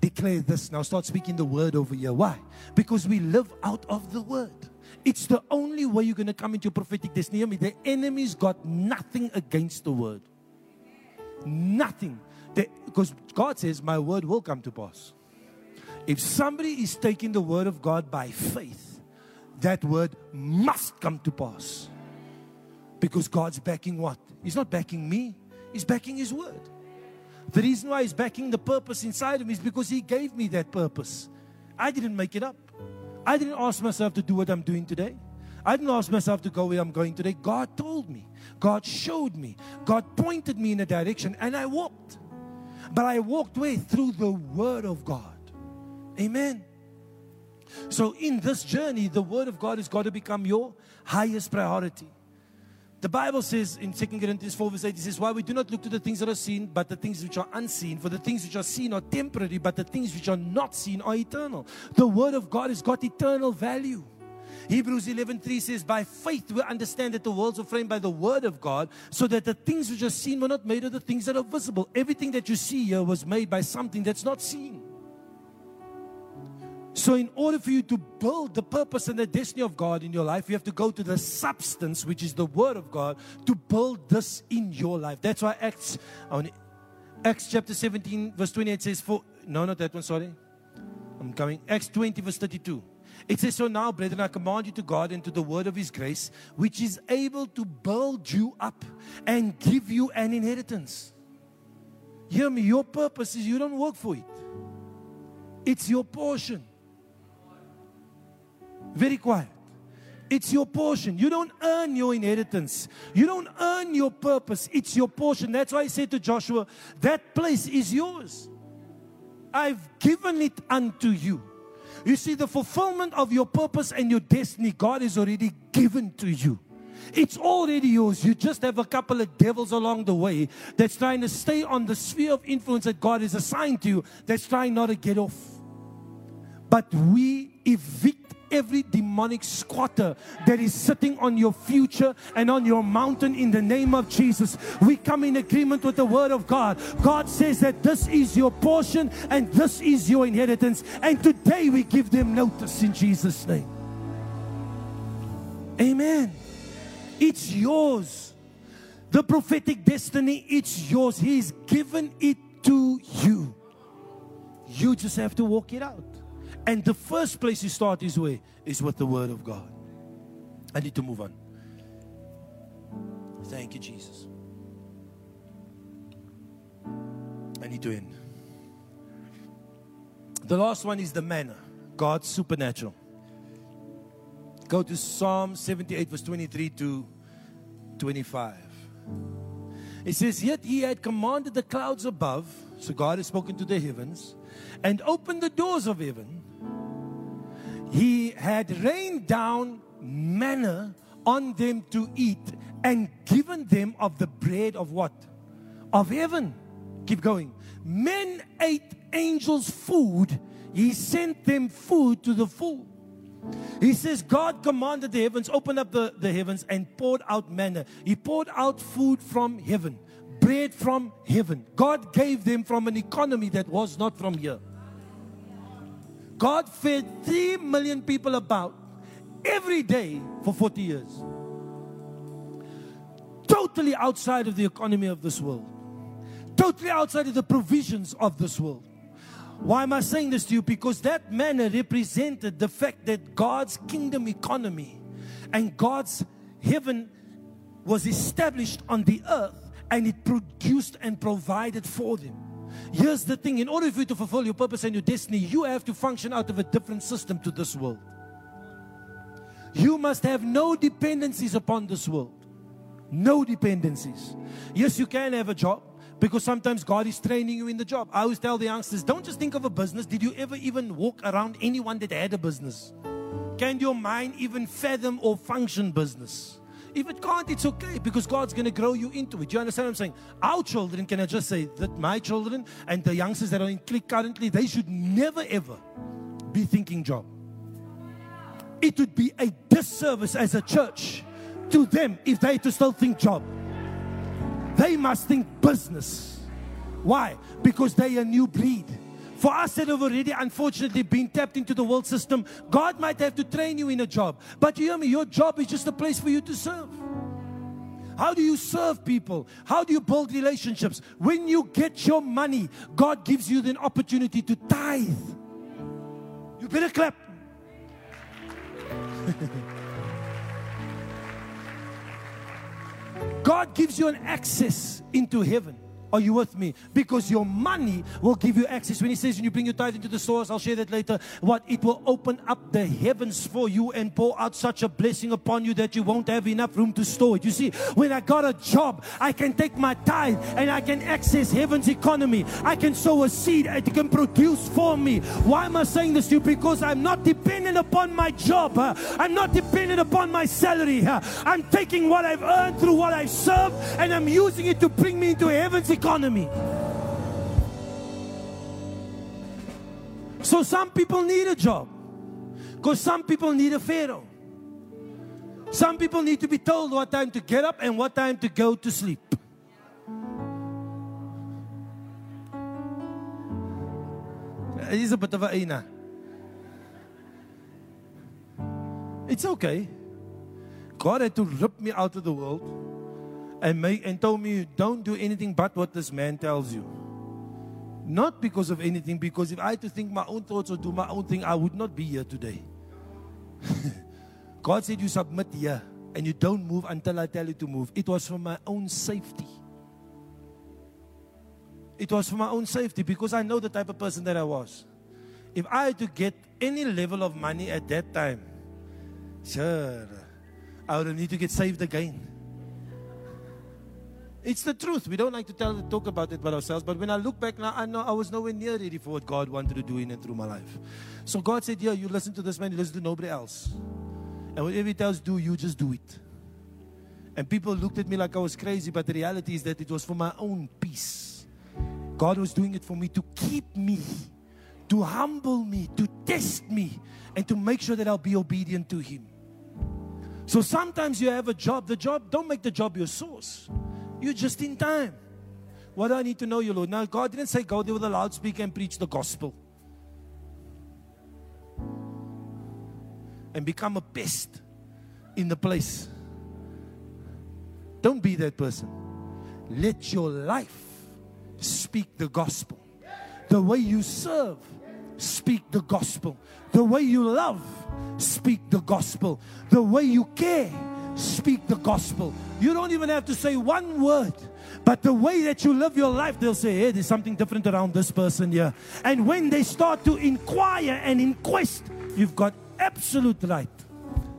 Declare this. Now start speaking the word over here. Why? Because we live out of the word. It's the only way you're going to come into prophetic destiny. The enemy's got nothing against the word. Nothing. because God says, My word will come to pass. If somebody is taking the word of God by faith, that word must come to pass. Because God's backing what? He's not backing me, He's backing His word. The reason why He's backing the purpose inside of me is because He gave me that purpose. I didn't make it up. I didn't ask myself to do what I'm doing today. I didn't ask myself to go where I'm going today. God told me. God showed me. God pointed me in a direction and I walked. But I walked way through the Word of God. Amen. So in this journey, the Word of God has got to become your highest priority. The Bible says in 2 Corinthians 4 verse 8, it says, Why we do not look to the things that are seen, but the things which are unseen. For the things which are seen are temporary, but the things which are not seen are eternal. The Word of God has got eternal value. Hebrews 11:3 says, By faith we understand that the worlds were framed by the Word of God, so that the things which are seen were not made of the things that are visible. Everything that you see here was made by something that's not seen. So, in order for you to build the purpose and the destiny of God in your life, you have to go to the substance, which is the Word of God, to build this in your life. That's why Acts, Acts chapter 17, verse 28 says, For no, not that one, sorry. I'm coming. Acts 20, verse 32. It says, So now, brethren, I command you to God and to the word of his grace, which is able to build you up and give you an inheritance. Hear me, your purpose is you don't work for it, it's your portion. Very quiet. It's your portion. You don't earn your inheritance. You don't earn your purpose. It's your portion. That's why I said to Joshua, That place is yours. I've given it unto you. You see, the fulfillment of your purpose and your destiny, God has already given to you. It's already yours. You just have a couple of devils along the way that's trying to stay on the sphere of influence that God has assigned to you, that's trying not to get off. But we evict every demonic squatter that is sitting on your future and on your mountain in the name of Jesus. We come in agreement with the word of God. God says that this is your portion and this is your inheritance. And today we give them notice in Jesus' name. Amen. It's yours. The prophetic destiny, it's yours. He's given it to you. You just have to walk it out. And the first place you start this way is with the Word of God. I need to move on. Thank you, Jesus. I need to end. The last one is the manna, God's supernatural. Go to Psalm 78, verse 23 to 25. It says, Yet he had commanded the clouds above, so God has spoken to the heavens, and opened the doors of heaven he had rained down manna on them to eat and given them of the bread of what? Of heaven. Keep going. Men ate angels' food. He sent them food to the full. He says, God commanded the heavens, opened up the, the heavens, and poured out manna. He poured out food from heaven, bread from heaven. God gave them from an economy that was not from here. God fed 3 million people about every day for 40 years. Totally outside of the economy of this world, totally outside of the provisions of this world. Why am I saying this to you? Because that manna represented the fact that God's kingdom economy and God's heaven was established on the earth and it produced and provided for them. Here's the thing in order for you to fulfill your purpose and your destiny, you have to function out of a different system to this world. You must have no dependencies upon this world. No dependencies. Yes, you can have a job because sometimes God is training you in the job. I always tell the youngsters, don't just think of a business. Did you ever even walk around anyone that had a business? Can your mind even fathom or function business? If it can't, it's okay because God's going to grow you into it. Do you understand what I'm saying? Our children, can I just say that my children and the youngsters that are in click currently, they should never ever be thinking job. It would be a disservice as a church to them if they to still think job. They must think business. Why? Because they are a new breed. For us that have already unfortunately been tapped into the world system, God might have to train you in a job. But you hear me, your job is just a place for you to serve. How do you serve people? How do you build relationships? When you get your money, God gives you the opportunity to tithe. You better clap. God gives you an access into heaven. Are you with me? Because your money will give you access. When he says, when you bring your tithe into the source, I'll share that later. What it will open up the heavens for you and pour out such a blessing upon you that you won't have enough room to store it. You see, when I got a job, I can take my tithe and I can access heaven's economy. I can sow a seed, it can produce for me. Why am I saying this to you? Because I'm not dependent upon my job. I'm not dependent upon my salary. I'm taking what I've earned through what I've served and I'm using it to bring me into heaven's economy economy. So some people need a job because some people need a pharaoh. Some people need to be told what time to get up and what time to go to sleep. He's a bit of a Aina. It's okay. God had to rip me out of the world and, make, and told me, Don't do anything but what this man tells you. Not because of anything, because if I had to think my own thoughts or do my own thing, I would not be here today. God said, You submit here and you don't move until I tell you to move. It was for my own safety. It was for my own safety because I know the type of person that I was. If I had to get any level of money at that time, sure, I would need to get saved again. It's the truth. We don't like to tell, talk about it by ourselves. But when I look back now, I know I was nowhere near ready for what God wanted to do in and through my life. So God said, Yeah, you listen to this man, you listen to nobody else. And whatever he tells do, you just do it. And people looked at me like I was crazy, but the reality is that it was for my own peace. God was doing it for me to keep me, to humble me, to test me, and to make sure that I'll be obedient to Him. So sometimes you have a job, the job, don't make the job your source. You're just in time. What do I need to know you, Lord? Now, God didn't say go there with a loudspeaker and preach the gospel. And become a pest in the place. Don't be that person. Let your life speak the gospel. The way you serve, speak the gospel. The way you love, speak the gospel. The way you care, speak the gospel. You don't even have to say one word. But the way that you live your life, they'll say, hey, there's something different around this person here. And when they start to inquire and inquest, you've got absolute right.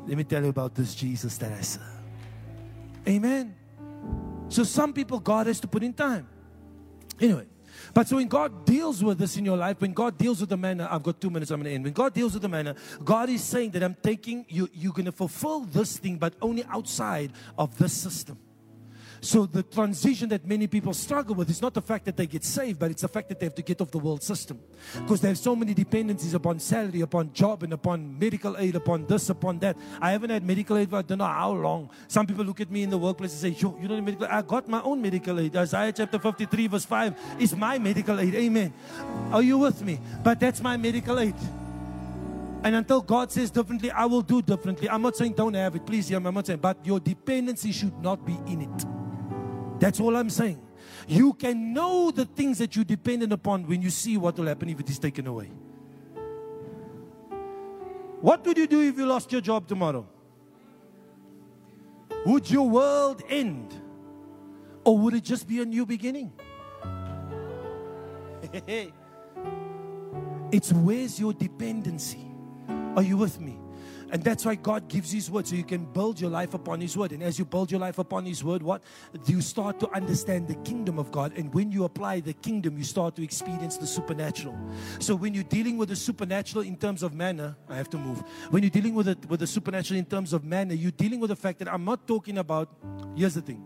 Let me tell you about this Jesus that I serve. Amen. So some people, God has to put in time. Anyway, But so when God deals with this in your life, when God deals with the manna, I've got two minutes, I'm going to end. When God deals with the manna, God is saying that I'm taking you, you're going to fulfill this thing, but only outside of this system. So the transition that many people struggle with is not the fact that they get saved, but it's the fact that they have to get off the world system. Because they have so many dependencies upon salary, upon job, and upon medical aid, upon this, upon that. I haven't had medical aid for I don't know how long. Some people look at me in the workplace and say, Yo, you don't need medical aid. I got my own medical aid. Isaiah chapter 53, verse 5 is my medical aid. Amen. Are you with me? But that's my medical aid. And until God says differently, I will do differently. I'm not saying don't have it. Please hear me. I'm not saying, but your dependency should not be in it. That's all I'm saying. You can know the things that you're dependent upon when you see what will happen if it is taken away. What would you do if you lost your job tomorrow? Would your world end? Or would it just be a new beginning? it's where's your dependency? Are you with me? And that's why God gives His word so you can build your life upon His word. And as you build your life upon His word, what? You start to understand the kingdom of God. And when you apply the kingdom, you start to experience the supernatural. So when you're dealing with the supernatural in terms of manna, I have to move. When you're dealing with it with the supernatural in terms of manna, you're dealing with the fact that I'm not talking about, here's the thing.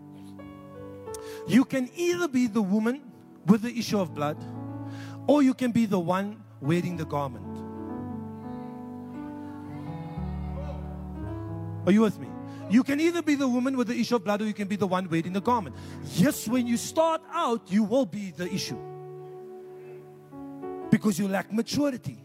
You can either be the woman with the issue of blood, or you can be the one wearing the garment. Are you with me? You can either be the woman with the issue of blood or you can be the one wearing the garment. Yes, when you start out, you will be the issue because you lack maturity.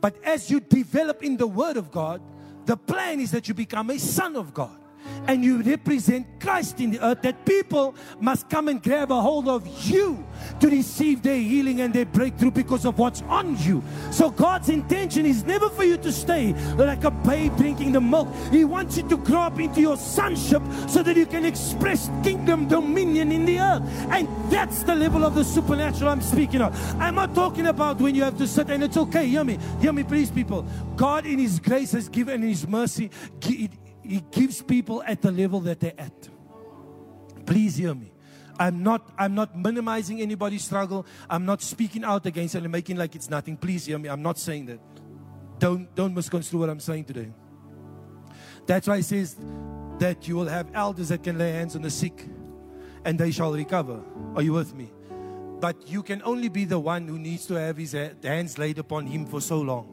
But as you develop in the Word of God, the plan is that you become a son of God and you represent Christ in the earth, that people must come and grab a hold of you to receive their healing and their breakthrough because of what's on you. So, God's intention is never for you to stay like a babe drinking the milk. He wants you to grow up into your sonship so that you can express kingdom dominion in the earth. And that's the level of the supernatural I'm speaking of. I'm not talking about when you have to sit, and it's okay. Hear me, hear me, please, people. God, in His grace, has given in His mercy. He gives people at the level that they're at. Please hear me. I'm not I'm not minimizing anybody's struggle. I'm not speaking out against it and making like it's nothing. Please hear me. I'm not saying that. Don't don't misconstrue what I'm saying today. That's why it says that you will have elders that can lay hands on the sick and they shall recover. Are you with me? But you can only be the one who needs to have his hands laid upon him for so long.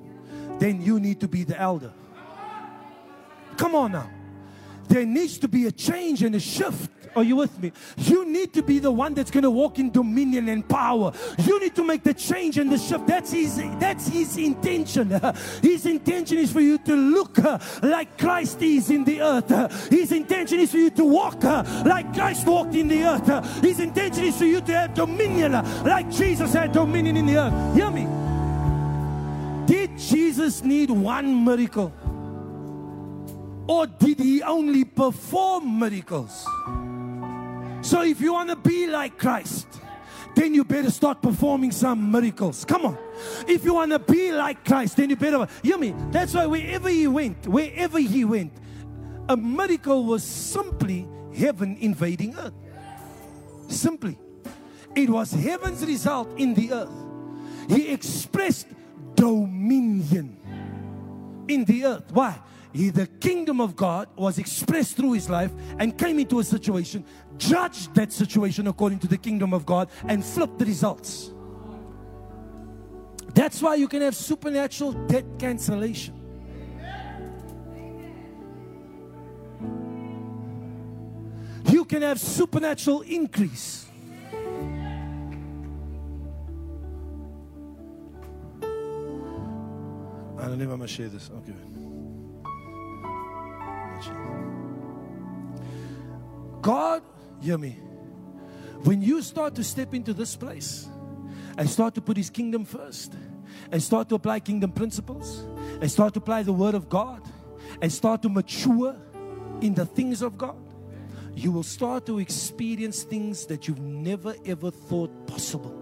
Then you need to be the elder. Come on now. There needs to be a change and a shift. Are you with me? You need to be the one that's going to walk in dominion and power. You need to make the change and the shift. That's his that's his intention. His intention is for you to look uh, like Christ is in the earth. His intention is for you to walk uh, like Christ walked in the earth. His intention is for you to have dominion uh, like Jesus had dominion in the earth. Hear me? Did Jesus need one miracle? Or did he only perform miracles? So if you want to be like Christ, then you better start performing some miracles. Come on. If you want to be like Christ, then you better hear me. That's why wherever he went, wherever he went, a miracle was simply heaven invading earth. Simply. It was heaven's result in the earth. He expressed dominion in the earth. Why? He, the kingdom of God was expressed through his life and came into a situation, judged that situation according to the kingdom of God, and flipped the results. That's why you can have supernatural debt cancellation. You can have supernatural increase. I don't know if I'm going to share this. Okay. God, hear me. When you start to step into this place and start to put His kingdom first, and start to apply kingdom principles, and start to apply the Word of God, and start to mature in the things of God, you will start to experience things that you've never ever thought possible.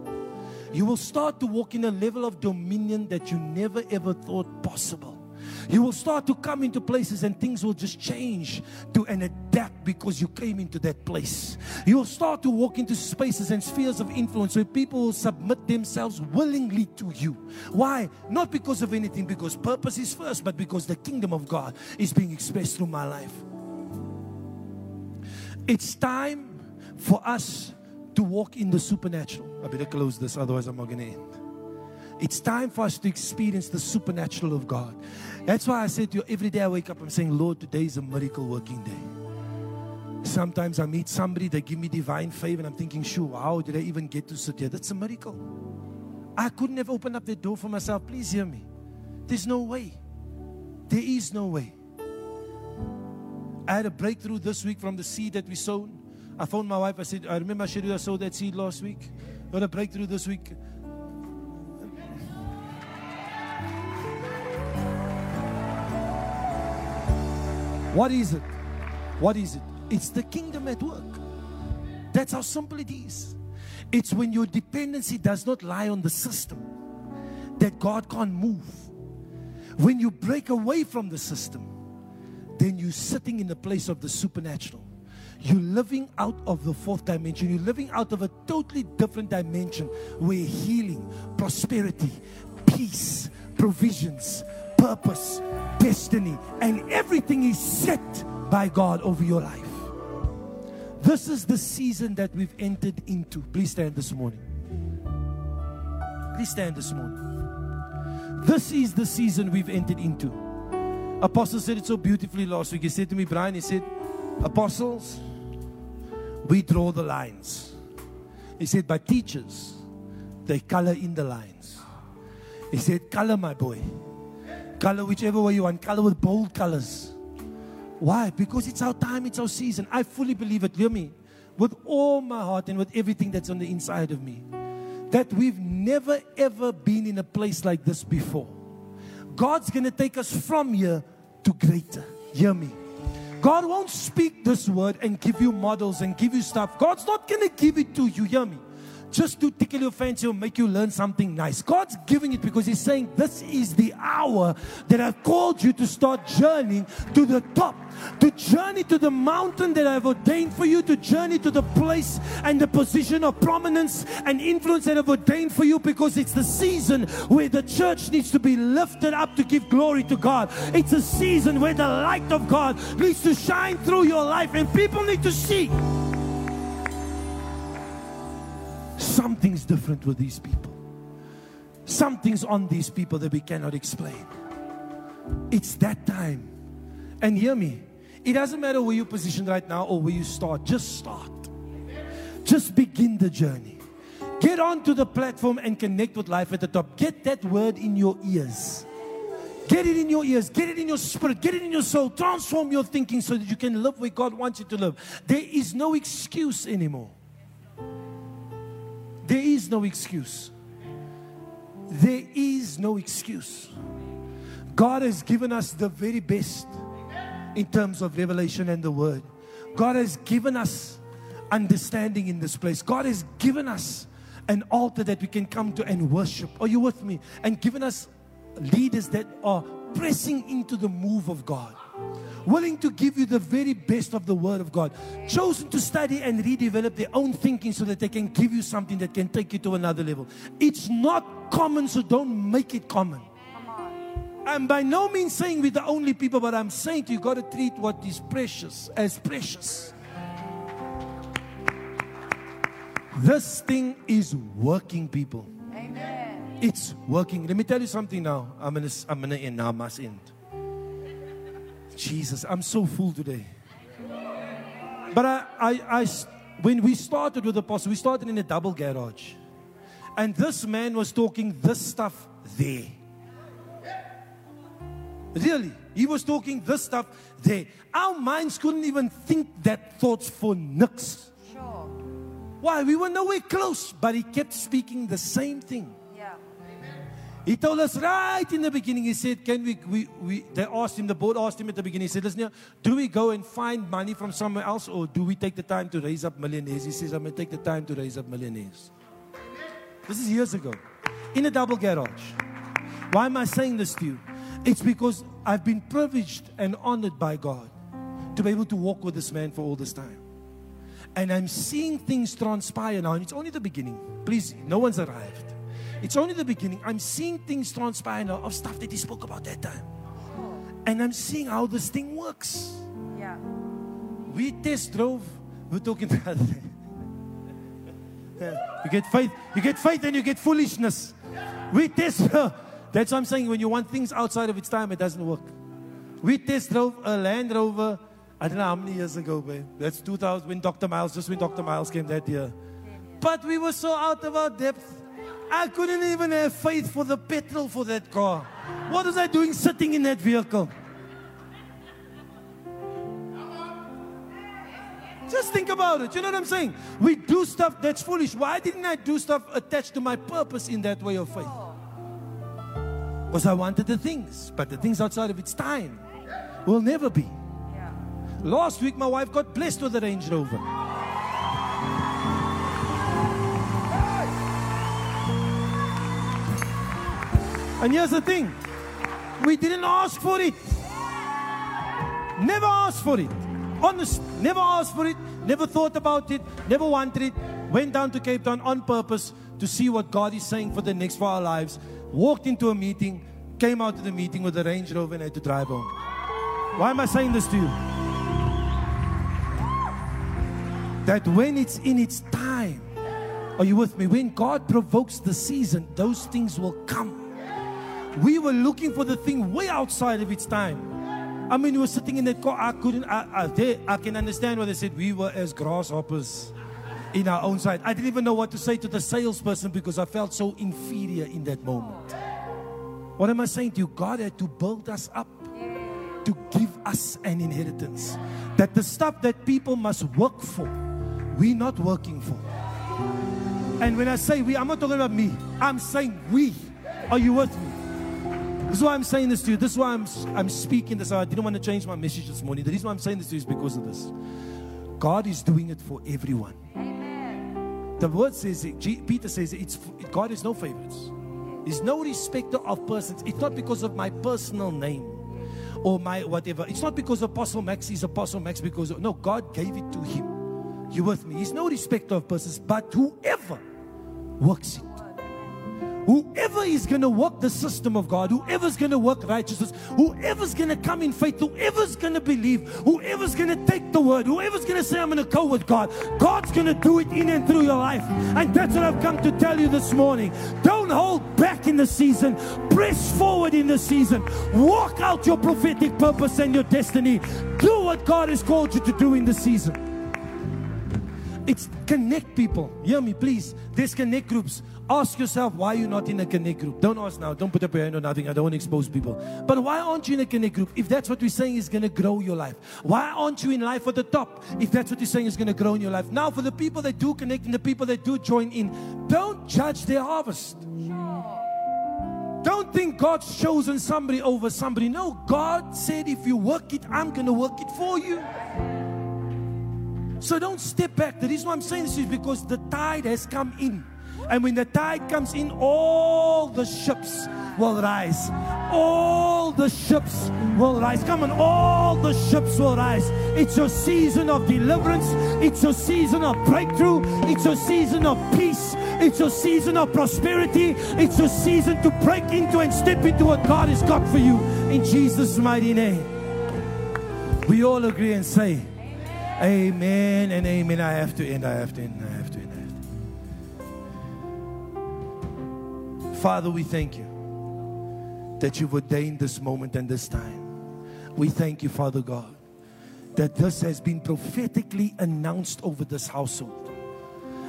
You will start to walk in a level of dominion that you never ever thought possible. You will start to come into places and things will just change to and adapt because you came into that place. You'll start to walk into spaces and spheres of influence where people will submit themselves willingly to you. Why? Not because of anything, because purpose is first, but because the kingdom of God is being expressed through my life. It's time for us to walk in the supernatural. I better close this, otherwise, I'm not going to end. It's time for us to experience the supernatural of God. That's why I said to you every day I wake up, I'm saying, Lord, today is a miracle working day. Sometimes I meet somebody, they give me divine favor, and I'm thinking, sure, how did I even get to sit here? That's a miracle. I couldn't have opened up the door for myself. Please hear me. There's no way. There is no way. I had a breakthrough this week from the seed that we sown. I phoned my wife. I said, I remember I showed you I sowed that seed last week. Got a breakthrough this week. What is it? What is it? It's the kingdom at work. That's how simple it is. It's when your dependency does not lie on the system that God can't move. When you break away from the system, then you're sitting in the place of the supernatural. You're living out of the fourth dimension. You're living out of a totally different dimension where healing, prosperity, peace, provisions, purpose, destiny, and everything is set by God over your life. This is the season that we've entered into. Please stand this morning. Please stand this morning. This is the season we've entered into. Apostle said it so beautifully last week. He said to me, Brian, he said, Apostles, we draw the lines. He said, but teachers, they color in the lines. He said, color, my boy. Color whichever way you want. Color with bold colors. Why? Because it's our time, it's our season. I fully believe it. Hear me. With all my heart and with everything that's on the inside of me. That we've never ever been in a place like this before. God's to take us from here to greater. Hear me. God won't speak this word and give you models and give you stuff. God's not to give it to you. Hear me just to tickle your fancy or make you learn something nice. God's giving it because He's saying, This is the hour that I've called you to start journeying to the top, to journey to the mountain that I've ordained for you, to journey to the place and the position of prominence and influence that I've ordained for you because it's the season where the church needs to be lifted up to give glory to God. It's a season where the light of God needs to shine through your life and people need to see. Something's different with these people. Something's on these people that we cannot explain. It's that time. And hear me, it doesn't matter where you're positioned right now or where you start, just start. Just begin the journey. Get onto the platform and connect with life at the top. Get that word in your ears. Get it in your ears, get it in your spirit, get it in your soul. Transform your thinking so that you can live where God wants you to live. There is no excuse anymore. There is no excuse. There is no excuse. God has given us the very best in terms of revelation and the word. God has given us understanding in this place. God has given us an altar that we can come to and worship. Are you with me? And given us leaders that are pressing into the move of God willing to give you the very best of the Word of God, chosen to study and redevelop their own thinking so that they can give you something that can take you to another level. It's not common, so don't make it common. I'm by no means saying we're the only people, but I'm saying to you, you got to treat what is precious as precious. This thing is working, people. Amen. It's working. Let me tell you something now. I'm gonna I'm gonna end now, I must end. Jesus, I'm so full today. But I, I, I, when we started with the apostle, we started in a double garage. And this man was talking this stuff there. Really, he was talking this stuff there. Our minds couldn't even think that thoughts for nix. Sure. Why? We were nowhere close, but he kept speaking the same thing. He told us right in the beginning, he said, Can we, we, we they asked him, the board asked him at the beginning, he said, Listen here, do we go and find money from somewhere else or do we take the time to raise up millionaires? He says, I'm going to take the time to raise up millionaires. This is years ago in a double garage. Why am I saying this to you? It's because I've been privileged and honored by God to be able to walk with this man for all this time. And I'm seeing things transpire now, and it's only the beginning. Please, no one's arrived. It's only the beginning. I'm seeing things transpire now of stuff that he spoke about that time. Oh. And I'm seeing how this thing works. Yeah. We test drove. We're talking the other day. Yeah. You get faith, you get faith and you get foolishness. We test drove. That's what I'm saying. When you want things outside of its time, it doesn't work. We test drove a Land Rover, I don't know how many years ago, babe. That's 2000 when Dr. Miles, just when Dr. Miles came that year. But we were so out of our depth. I couldn't even have faith for the petrol for that car. What was I doing sitting in that vehicle? Just think about it. You know what I'm saying? We do stuff that's foolish. Why didn't I do stuff attached to my purpose in that way of faith? Because I wanted the things, but the things outside of its time will never be. Last week, my wife got blessed with a Range Rover. And here's the thing we didn't ask for it. Never asked for it. Honest, never asked for it, never thought about it, never wanted it. Went down to Cape Town on purpose to see what God is saying for the next for our lives. Walked into a meeting, came out of the meeting with a Range Rover and had to drive home. Why am I saying this to you? That when it's in its time, are you with me? When God provokes the season, those things will come. We were looking for the thing way outside of its time. I mean, we were sitting in that car. I couldn't, I, I, they, I can understand what they said. We were as grasshoppers in our own sight. I didn't even know what to say to the salesperson because I felt so inferior in that moment. What am I saying to you? God had to build us up to give us an inheritance. That the stuff that people must work for, we're not working for. And when I say we, I'm not talking about me. I'm saying we. Are you with me? This is why I'm saying this to you. This is why I'm, I'm speaking this. I didn't want to change my message this morning. The reason why I'm saying this to you is because of this. God is doing it for everyone. Amen. The word says, Peter says, it's God is no favorites. He's no respecter of persons. It's not because of my personal name or my whatever. It's not because Apostle Max is Apostle Max because of, no, God gave it to him. You with me? He's no respecter of persons, but whoever works it. Whoever is going to work the system of God, whoever's going to work righteousness, whoever's going to come in faith, whoever's going to believe, whoever's going to take the word, whoever's going to say, I'm going to go with God, God's going to do it in and through your life. And that's what I've come to tell you this morning. Don't hold back in the season, press forward in the season, walk out your prophetic purpose and your destiny. Do what God has called you to do in the season. It's connect people. Hear me, please. There's connect groups. Ask yourself why you're not in a connect group. Don't ask now. Don't put up your hand or nothing. I don't want to expose people. But why aren't you in a connect group? If that's what we're saying is going to grow your life. Why aren't you in life at the top? If that's what you're saying is going to grow in your life. Now, for the people that do connect and the people that do join in, don't judge their harvest. Don't think God's chosen somebody over somebody. No, God said, if you work it, I'm going to work it for you. So don't step back. The reason why I'm saying this is because the tide has come in. And when the tide comes in, all the ships will rise. All the ships will rise. Come on, all the ships will rise. It's your season of deliverance. It's your season of breakthrough. It's your season of peace. It's your season of prosperity. It's your season to break into and step into what God has got for you in Jesus' mighty name. We all agree and say, Amen and amen. I have to end. I have to end. Father, we thank you that you've ordained this moment and this time. We thank you, Father God, that this has been prophetically announced over this household.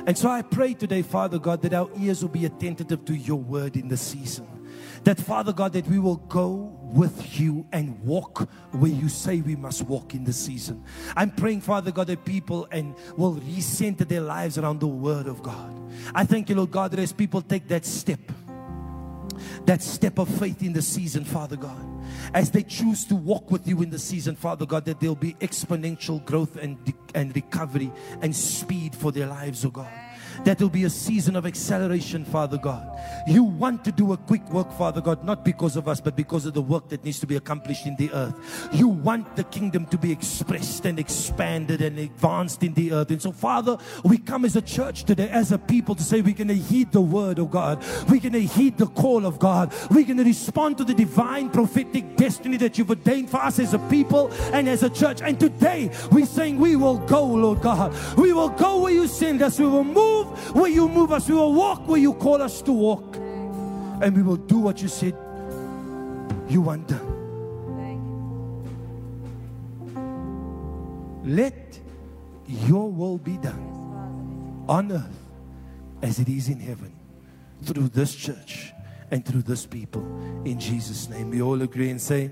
And so I pray today, Father God, that our ears will be attentive to your word in the season. That, Father God, that we will go with you and walk where you say we must walk in the season. I'm praying, Father God, that people and will recenter their lives around the word of God. I thank you, Lord God, that as people take that step, that step of faith in the season, Father God. As they choose to walk with you in the season, Father God, that there'll be exponential growth and, and recovery and speed for their lives, oh God. That will be a season of acceleration, Father God. You want to do a quick work, Father God, not because of us, but because of the work that needs to be accomplished in the earth. You want the kingdom to be expressed and expanded and advanced in the earth. And so, Father, we come as a church today, as a people, to say we're going to heed the word of God. We're going to heed the call of God. We're going to respond to the divine prophetic destiny that you've ordained for us as a people and as a church. And today, we're saying we will go, Lord God. We will go where you send us. We will move where you move us. We will walk where you call us to walk. And we will do what you said you want done. Let your will be done on earth as it is in heaven through this church and through this people. In Jesus' name, we all agree and say,